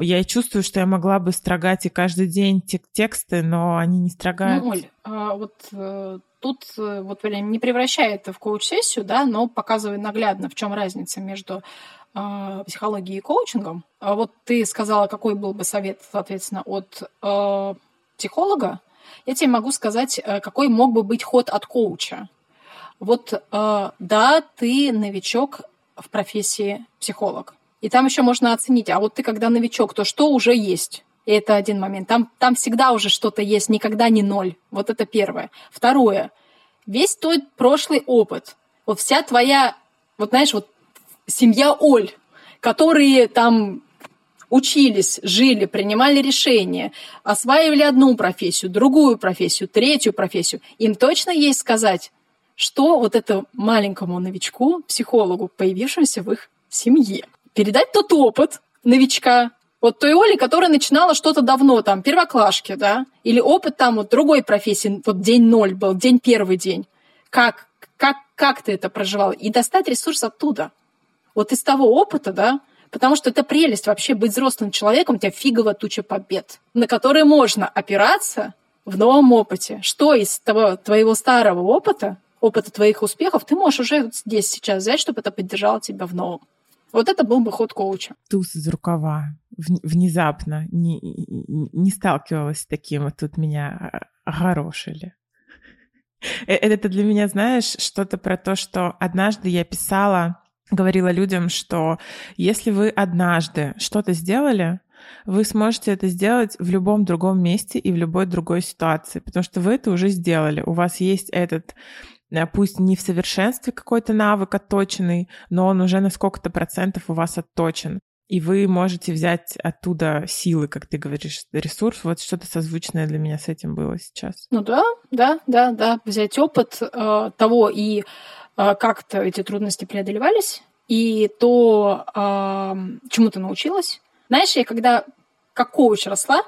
Я чувствую, что я могла бы строгать и каждый день тек тексты, но они не строгают. Ну, Оль, а вот э, тут э, вот не превращай это в коуч-сессию, да, но показывай наглядно, в чем разница между э, психологией и коучингом. А вот ты сказала, какой был бы совет, соответственно, от э, психолога, я тебе могу сказать, э, какой мог бы быть ход от коуча. Вот э, да, ты новичок в профессии психолог. И там еще можно оценить, а вот ты когда новичок, то что уже есть? И это один момент. Там, там всегда уже что-то есть, никогда не ноль. Вот это первое. Второе. Весь твой прошлый опыт, вот вся твоя, вот знаешь, вот семья Оль, которые там учились, жили, принимали решения, осваивали одну профессию, другую профессию, третью профессию, им точно есть сказать, что вот этому маленькому новичку, психологу, появившемуся в их семье, передать тот опыт новичка, вот той Оли, которая начинала что-то давно, там, первоклашки, да, или опыт там вот другой профессии, вот день ноль был, день первый день. Как, как, как ты это проживал? И достать ресурс оттуда. Вот из того опыта, да, Потому что это прелесть вообще быть взрослым человеком, у тебя фиговая туча побед, на которые можно опираться в новом опыте. Что из того, твоего старого опыта, опыта твоих успехов, ты можешь уже здесь сейчас взять, чтобы это поддержало тебя в новом. Вот это был бы ход коуча. Туз из рукава. Внезапно. Не, не сталкивалась с таким, вот тут меня огорошили. Э, это для меня, знаешь, что-то про то, что однажды я писала говорила людям, что если вы однажды что-то сделали, вы сможете это сделать в любом другом месте и в любой другой ситуации, потому что вы это уже сделали. У вас есть этот э, пусть не в совершенстве какой-то навык отточенный, но он уже на сколько-то процентов у вас отточен. И вы можете взять оттуда силы, как ты говоришь, ресурс. Вот что-то созвучное для меня с этим было сейчас. Ну да, да, да, да. Взять опыт э, того и как-то эти трудности преодолевались, и то, а, чему ты научилась. Знаешь, я когда как коуч росла,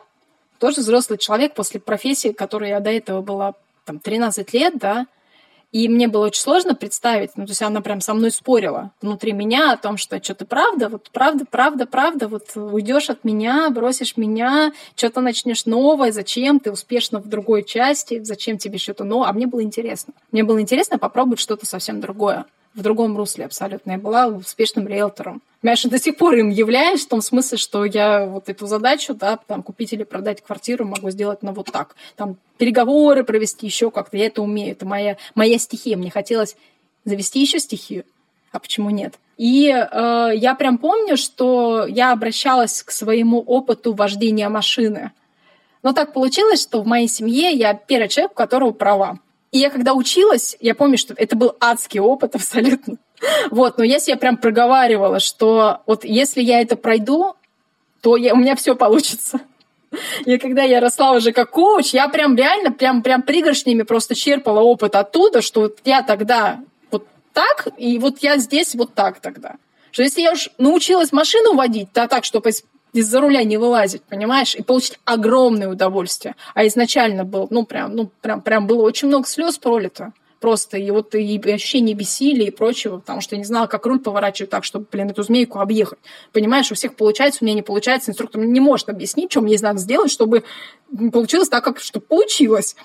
тоже взрослый человек после профессии, которой я до этого была там 13 лет, да, и мне было очень сложно представить, ну, то есть она прям со мной спорила внутри меня о том, что что-то правда, вот правда, правда, правда, вот уйдешь от меня, бросишь меня, что-то начнешь новое, зачем? Ты успешно в другой части, зачем тебе что-то новое, а мне было интересно. Мне было интересно попробовать что-то совсем другое в другом русле абсолютно. Я была успешным риэлтором. Я же до сих пор им являюсь в том смысле, что я вот эту задачу, да, там, купить или продать квартиру могу сделать, ну, вот так. Там, переговоры провести еще как-то. Я это умею. Это моя, моя стихия. Мне хотелось завести еще стихию. А почему нет? И э, я прям помню, что я обращалась к своему опыту вождения машины. Но так получилось, что в моей семье я первый человек, у которого права. И я когда училась, я помню, что это был адский опыт абсолютно. Вот, но я себе прям проговаривала, что вот если я это пройду, то я, у меня все получится. И когда я росла уже как коуч, я прям реально, прям, прям пригоршнями просто черпала опыт оттуда, что вот я тогда вот так, и вот я здесь вот так тогда. Что если я уж научилась машину водить, то так, чтобы из-за руля не вылазить, понимаешь, и получить огромное удовольствие. А изначально был, ну, прям, ну, прям, прям было очень много слез пролито просто, и вот и ощущение бессилия и прочего, потому что я не знала, как руль поворачивать так, чтобы, блин, эту змейку объехать. Понимаешь, у всех получается, у меня не получается, инструктор не может объяснить, что мне надо сделать, чтобы получилось так, как чтобы получилось.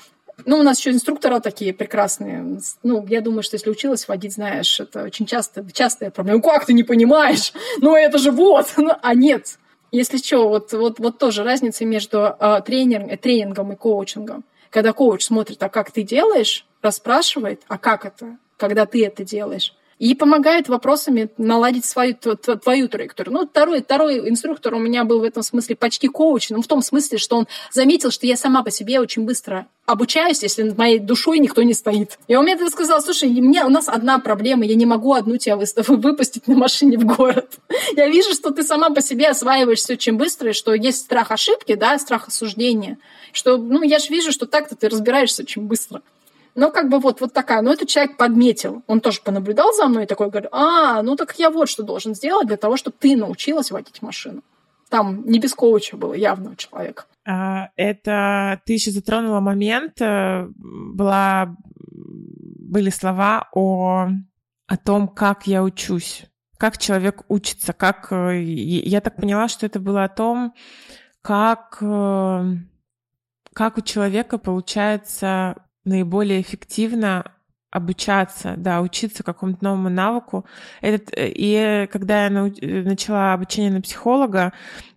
Ну, у нас еще инструктора такие прекрасные. Ну, я думаю, что если училась водить, знаешь, это очень часто, частая проблема. Ну, как ты не понимаешь? Ну, это же вот. а нет. Если что, вот, вот, вот тоже разница между э, тренер, тренингом и коучингом. Когда коуч смотрит, а как ты делаешь, расспрашивает, а как это, когда ты это делаешь и помогает вопросами наладить свою, твою траекторию. Ну, второй, второй инструктор у меня был в этом смысле почти коуч, ну, в том смысле, что он заметил, что я сама по себе очень быстро обучаюсь, если над моей душой никто не стоит. И он мне тогда сказал, слушай, мне, у нас одна проблема, я не могу одну тебя выпустить на машине в город. Я вижу, что ты сама по себе осваиваешь все очень быстро, и что есть страх ошибки, да, страх осуждения, что, ну, я же вижу, что так-то ты разбираешься очень быстро. Ну, как бы вот, вот такая. Но этот человек подметил. Он тоже понаблюдал за мной и такой говорит, а, ну так я вот что должен сделать для того, чтобы ты научилась водить машину. Там не без коуча было явного человека. А, это ты еще затронула момент, э, была, были слова о, о том, как я учусь, как человек учится, как... Э, я так поняла, что это было о том, как, э, как у человека получается наиболее эффективно обучаться, да, учиться какому-то новому навыку. Этот, э, и когда я э, начала обучение на психолога,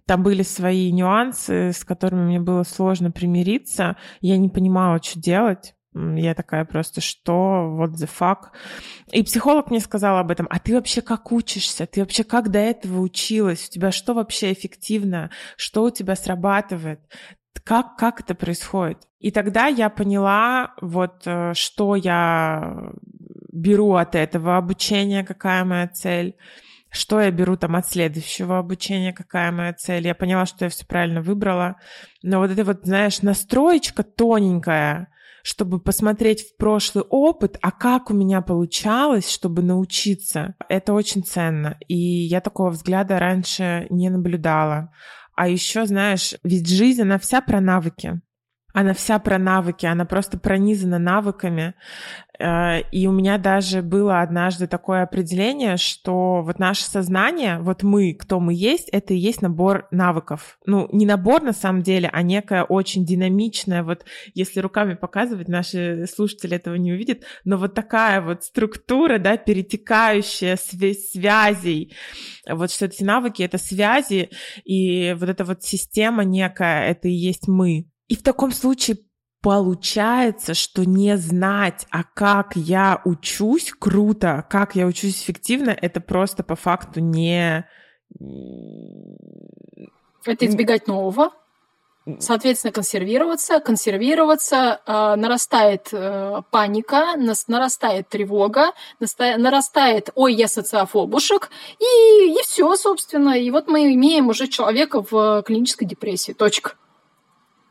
там были свои нюансы, с которыми мне было сложно примириться. Я не понимала, что делать. Я такая просто, что, what the fuck. И психолог мне сказал об этом. А ты вообще как учишься? Ты вообще как до этого училась? У тебя что вообще эффективно? Что у тебя срабатывает? Как, как это происходит? И тогда я поняла, вот э, что я беру от этого обучения, какая моя цель, что я беру там от следующего обучения, какая моя цель. Я поняла, что я все правильно выбрала. Но вот это вот, знаешь, настроечка тоненькая, чтобы посмотреть в прошлый опыт, а как у меня получалось, чтобы научиться. Это очень ценно. И я такого взгляда раньше не наблюдала. А еще, знаешь, ведь жизнь, она вся про навыки. Она вся про навыки, она просто пронизана навыками. Э, и у меня даже было однажды такое определение, что вот наше сознание, вот мы, кто мы есть, это и есть набор навыков. Ну, не набор на самом деле, а некая очень динамичная, вот если руками показывать, наши слушатели этого не увидят, но вот такая вот структура, да, перетекающая связей. Вот что эти навыки — это связи, и вот эта вот система некая, это и есть мы. И в таком случае получается, что не знать, а как я учусь круто, как я учусь эффективно, это просто по факту не... Это избегать нового, соответственно, консервироваться, консервироваться, э, нарастает э, паника, нас, нарастает тревога, наста, нарастает «ой, я социофобушек», и, и все, собственно. И вот мы имеем уже человека в клинической депрессии. Точка.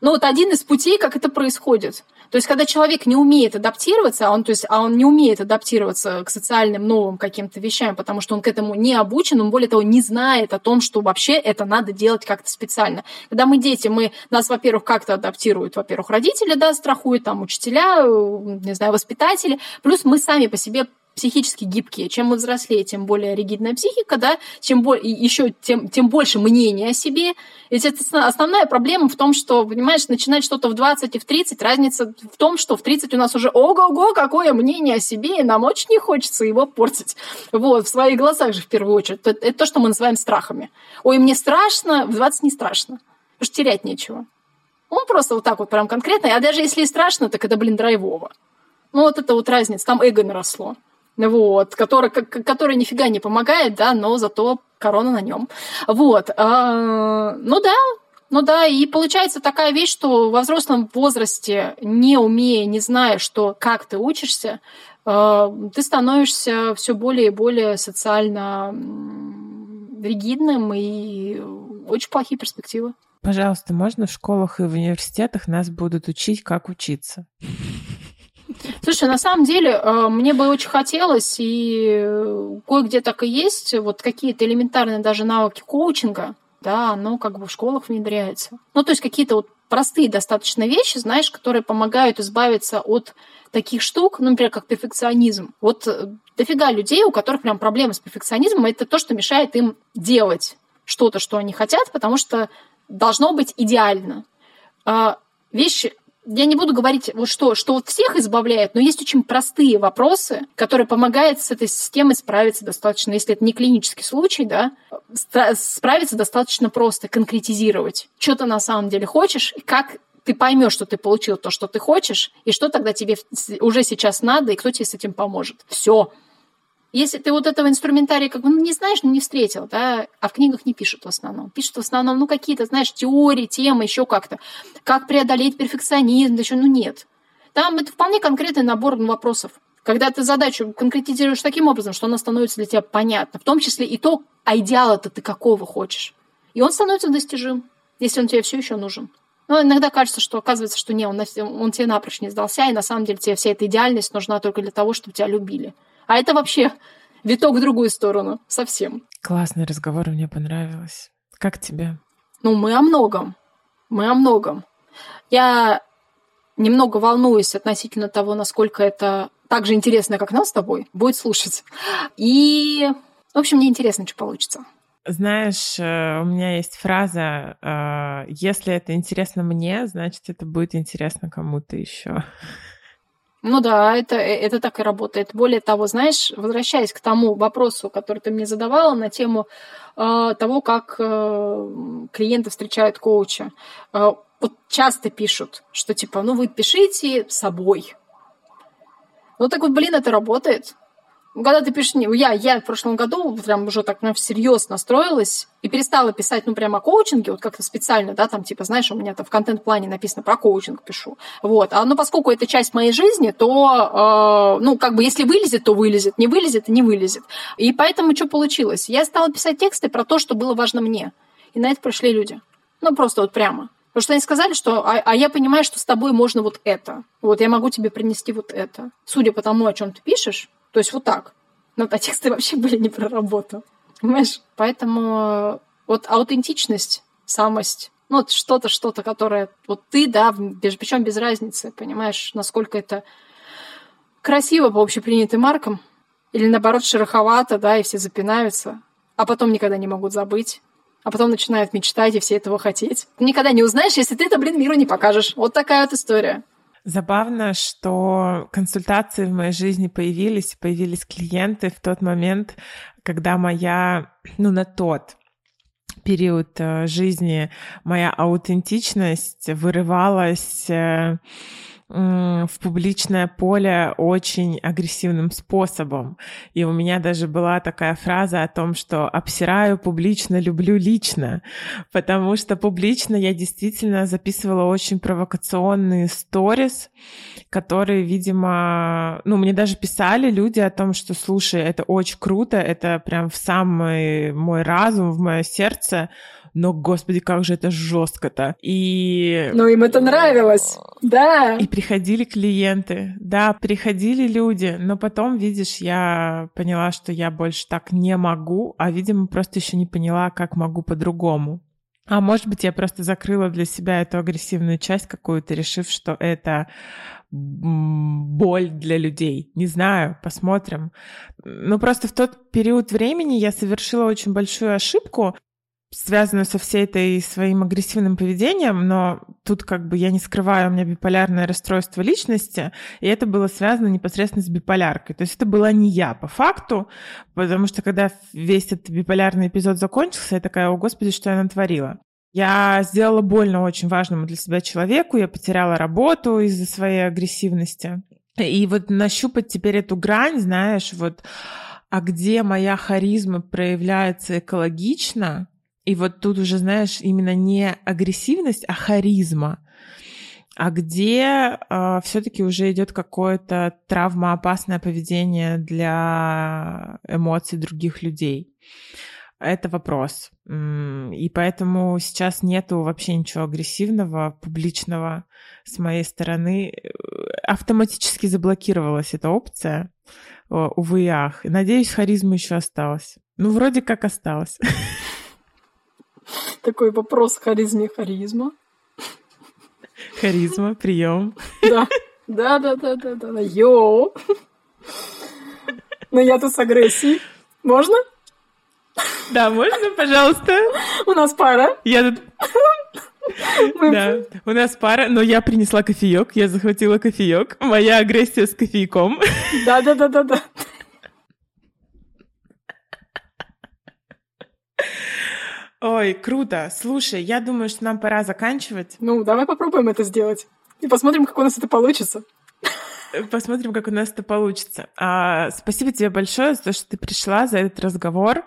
Но вот один из путей, как это происходит. То есть, когда человек не умеет адаптироваться, а он, то есть, а он не умеет адаптироваться к социальным новым каким-то вещам, потому что он к этому не обучен, он, более того, не знает о том, что вообще это надо делать как-то специально. Когда мы дети, мы, нас, во-первых, как-то адаптируют, во-первых, родители, да, страхуют, там, учителя, не знаю, воспитатели, плюс мы сами по себе психически гибкие. Чем мы взрослее, тем более ригидная психика, да, чем более, еще тем, тем больше мнения о себе. Ведь это основная проблема в том, что, понимаешь, начинать что-то в 20 и в 30, разница в том, что в 30 у нас уже ого-го, какое мнение о себе, и нам очень не хочется его портить. Вот, в своих глазах же в первую очередь. Это, это то, что мы называем страхами. Ой, мне страшно, в 20 не страшно. Потому что терять нечего. Он просто вот так вот прям конкретно, а даже если и страшно, так это, блин, драйвово. Ну, вот это вот разница, там эго наросло вот, который, который нифига не помогает, да, но зато корона на нем. Вот. А, ну да, ну да, и получается такая вещь, что во взрослом возрасте, не умея, не зная, что как ты учишься, а, ты становишься все более и более социально ригидным и очень плохие перспективы. Пожалуйста, можно в школах и в университетах нас будут учить, как учиться? Слушай, на самом деле, э, мне бы очень хотелось, и э, кое-где так и есть, вот какие-то элементарные даже навыки коучинга, да, оно как бы в школах внедряется. Ну, то есть какие-то вот простые достаточно вещи, знаешь, которые помогают избавиться от таких штук, ну, например, как перфекционизм. Вот э, дофига людей, у которых прям проблемы с перфекционизмом, это то, что мешает им делать что-то, что они хотят, потому что должно быть идеально. А, вещи я не буду говорить, вот что, что вот всех избавляет, но есть очень простые вопросы, которые помогают с этой системой справиться достаточно, если это не клинический случай, да, справиться достаточно просто, конкретизировать, что ты на самом деле хочешь и как ты поймешь, что ты получил то, что ты хочешь, и что тогда тебе уже сейчас надо, и кто тебе с этим поможет. Все. Если ты вот этого инструментария как бы ну, не знаешь, ну не встретил, да, а в книгах не пишут в основном. Пишут в основном, ну, какие-то, знаешь, теории, темы, еще как-то. Как преодолеть перфекционизм, да еще, ну, нет. Там это вполне конкретный набор вопросов. Когда ты задачу конкретизируешь таким образом, что она становится для тебя понятна, в том числе и то, а идеала-то ты какого хочешь. И он становится достижим, если он тебе все еще нужен. Но иногда кажется, что оказывается, что не, он, он тебе напрочь не сдался, и на самом деле тебе вся эта идеальность нужна только для того, чтобы тебя любили. А это вообще виток в другую сторону. Совсем. Классный разговор, мне понравилось. Как тебе? Ну, мы о многом. Мы о многом. Я немного волнуюсь относительно того, насколько это так же интересно, как нас с тобой, будет слушать. И, в общем, мне интересно, что получится. Знаешь, э, у меня есть фраза, э, если это интересно мне, значит, это будет интересно кому-то еще. Ну да, это, э, это так и работает. Более того, знаешь, возвращаясь к тому вопросу, который ты мне задавала на тему э, того, как э, клиенты встречают коуча. Э, вот часто пишут, что типа, ну вы пишите собой. Ну так вот, блин, это работает. Когда ты пишешь... Я, я в прошлом году прям уже так прям всерьез настроилась и перестала писать, ну, прямо о коучинге, вот как-то специально, да, там, типа, знаешь, у меня там в контент-плане написано про коучинг пишу. Вот. А, ну, поскольку это часть моей жизни, то, э, ну, как бы, если вылезет, то вылезет, не вылезет, не вылезет. И поэтому что получилось? Я стала писать тексты про то, что было важно мне. И на это пришли люди. Ну, просто вот прямо. Потому что они сказали, что а, а я понимаю, что с тобой можно вот это. Вот я могу тебе принести вот это. Судя по тому, о чем ты пишешь, то есть вот так. Но тексты вообще были не про работу. Понимаешь? Поэтому вот аутентичность, самость, ну, вот что-то, что-то, которое вот ты, да, без, причем без разницы, понимаешь, насколько это красиво по общепринятым маркам, или наоборот шероховато, да, и все запинаются, а потом никогда не могут забыть, а потом начинают мечтать и все этого хотеть. Никогда не узнаешь, если ты это, блин, миру не покажешь. Вот такая вот история. Забавно, что консультации в моей жизни появились, появились клиенты в тот момент, когда моя, ну, на тот период э, жизни моя аутентичность вырывалась э, в публичное поле очень агрессивным способом. И у меня даже была такая фраза о том, что обсираю публично, люблю лично, потому что публично я действительно записывала очень провокационные сторис, которые, видимо, ну, мне даже писали люди о том, что, слушай, это очень круто, это прям в самый мой разум, в мое сердце, но, господи, как же это жестко-то. И... Ну, им это нравилось, да. И приходили клиенты, да, приходили люди, но потом, видишь, я поняла, что я больше так не могу, а, видимо, просто еще не поняла, как могу по-другому. А может быть, я просто закрыла для себя эту агрессивную часть какую-то, решив, что это боль для людей. Не знаю, посмотрим. Но просто в тот период времени я совершила очень большую ошибку, связанную со всей этой своим агрессивным поведением, но тут как бы я не скрываю, у меня биполярное расстройство личности, и это было связано непосредственно с биполяркой. То есть это была не я по факту, потому что когда весь этот биполярный эпизод закончился, я такая, о господи, что я натворила. Я сделала больно очень важному для себя человеку, я потеряла работу из-за своей агрессивности. И вот нащупать теперь эту грань, знаешь, вот, а где моя харизма проявляется экологично, и вот тут уже, знаешь, именно не агрессивность, а харизма, а где э, а, все-таки уже идет какое-то травмоопасное поведение для эмоций других людей. Это вопрос. И поэтому сейчас нету вообще ничего агрессивного, публичного с моей стороны. Автоматически заблокировалась эта опция. Увы и ах. Надеюсь, харизма еще осталась. Ну, вроде как осталась. Такой вопрос харизме харизма. Харизма, прием. Да. Да, да, да, да, да. Yo. Но я тут с агрессией. Можно? Да, можно, пожалуйста. У нас пара. Я тут... Да, у нас пара, но я принесла кофеек, я захватила кофеек. Моя агрессия с кофейком. Да, да, да, да, да. Ой, круто. Слушай, я думаю, что нам пора заканчивать. Ну, давай попробуем это сделать. И посмотрим, как у нас это получится. Посмотрим, как у нас это получится. А, спасибо тебе большое за то, что ты пришла, за этот разговор.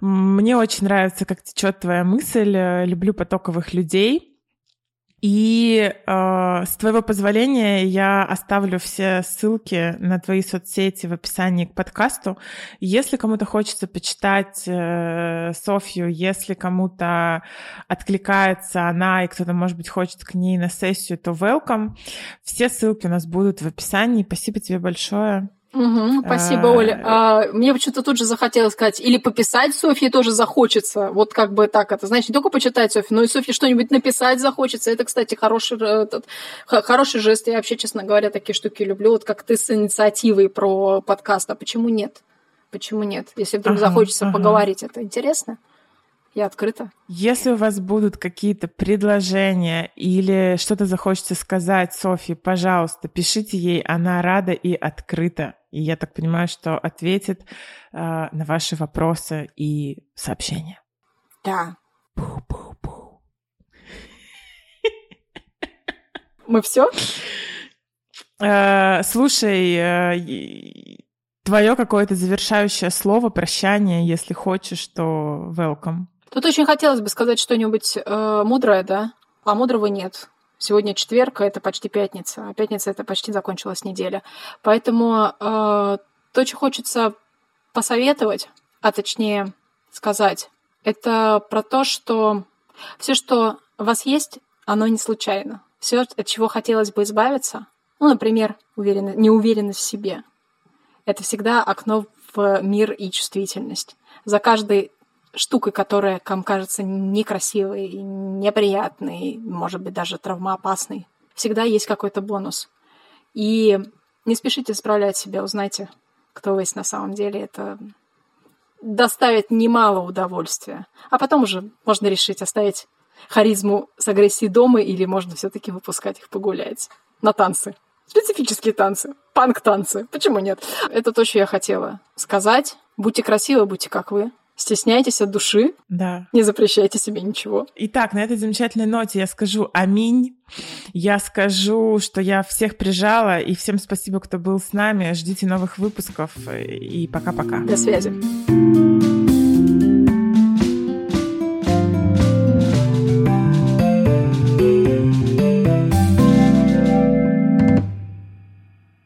Мне очень нравится, как течет твоя мысль. Люблю потоковых людей. И э, с твоего позволения я оставлю все ссылки на твои соцсети в описании к подкасту. Если кому-то хочется почитать э, Софью, если кому-то откликается она, и кто-то, может быть, хочет к ней на сессию, то welcome. Все ссылки у нас будут в описании. Спасибо тебе большое. Угу, спасибо, а... Оля. А, мне почему-то тут же захотелось сказать, или пописать Софье тоже захочется. Вот как бы так это. Значит, не только почитать Софью, но и Софье что-нибудь написать захочется. Это, кстати, хороший, этот, хороший жест. Я вообще, честно говоря, такие штуки люблю. Вот как ты с инициативой про подкаст. А почему нет? Почему нет? Если вдруг ага, захочется ага. поговорить, это интересно. Я открыта. Если у вас будут какие-то предложения или что-то захочется сказать Софье, пожалуйста, пишите ей, она рада и открыта. И я так понимаю, что ответит э, на ваши вопросы и сообщения. Да. Мы все? Э, слушай, э, Твое какое-то завершающее слово, прощание, если хочешь, то welcome. Тут очень хотелось бы сказать что-нибудь э, мудрое, да, а мудрого нет. Сегодня четверг, это почти пятница, а пятница это почти закончилась неделя. Поэтому э, то, что хочется посоветовать, а точнее сказать, это про то, что все, что у вас есть, оно не случайно. Все, от чего хотелось бы избавиться, ну, например, уверенность, неуверенность в себе, это всегда окно в мир и чувствительность. За каждой штукой, которая вам кажется некрасивой, неприятной, может быть, даже травмоопасной, всегда есть какой-то бонус. И не спешите справлять себя, узнайте, кто вы есть на самом деле. Это доставит немало удовольствия. А потом уже можно решить оставить харизму с агрессией дома или можно все-таки выпускать их погулять на танцы. Специфические танцы, панк-танцы. Почему нет? Это то, что я хотела сказать. Будьте красивы, будьте как вы. Стесняйтесь от души. Да. Не запрещайте себе ничего. Итак, на этой замечательной ноте я скажу аминь. Я скажу, что я всех прижала, и всем спасибо, кто был с нами. Ждите новых выпусков, и пока-пока. До связи.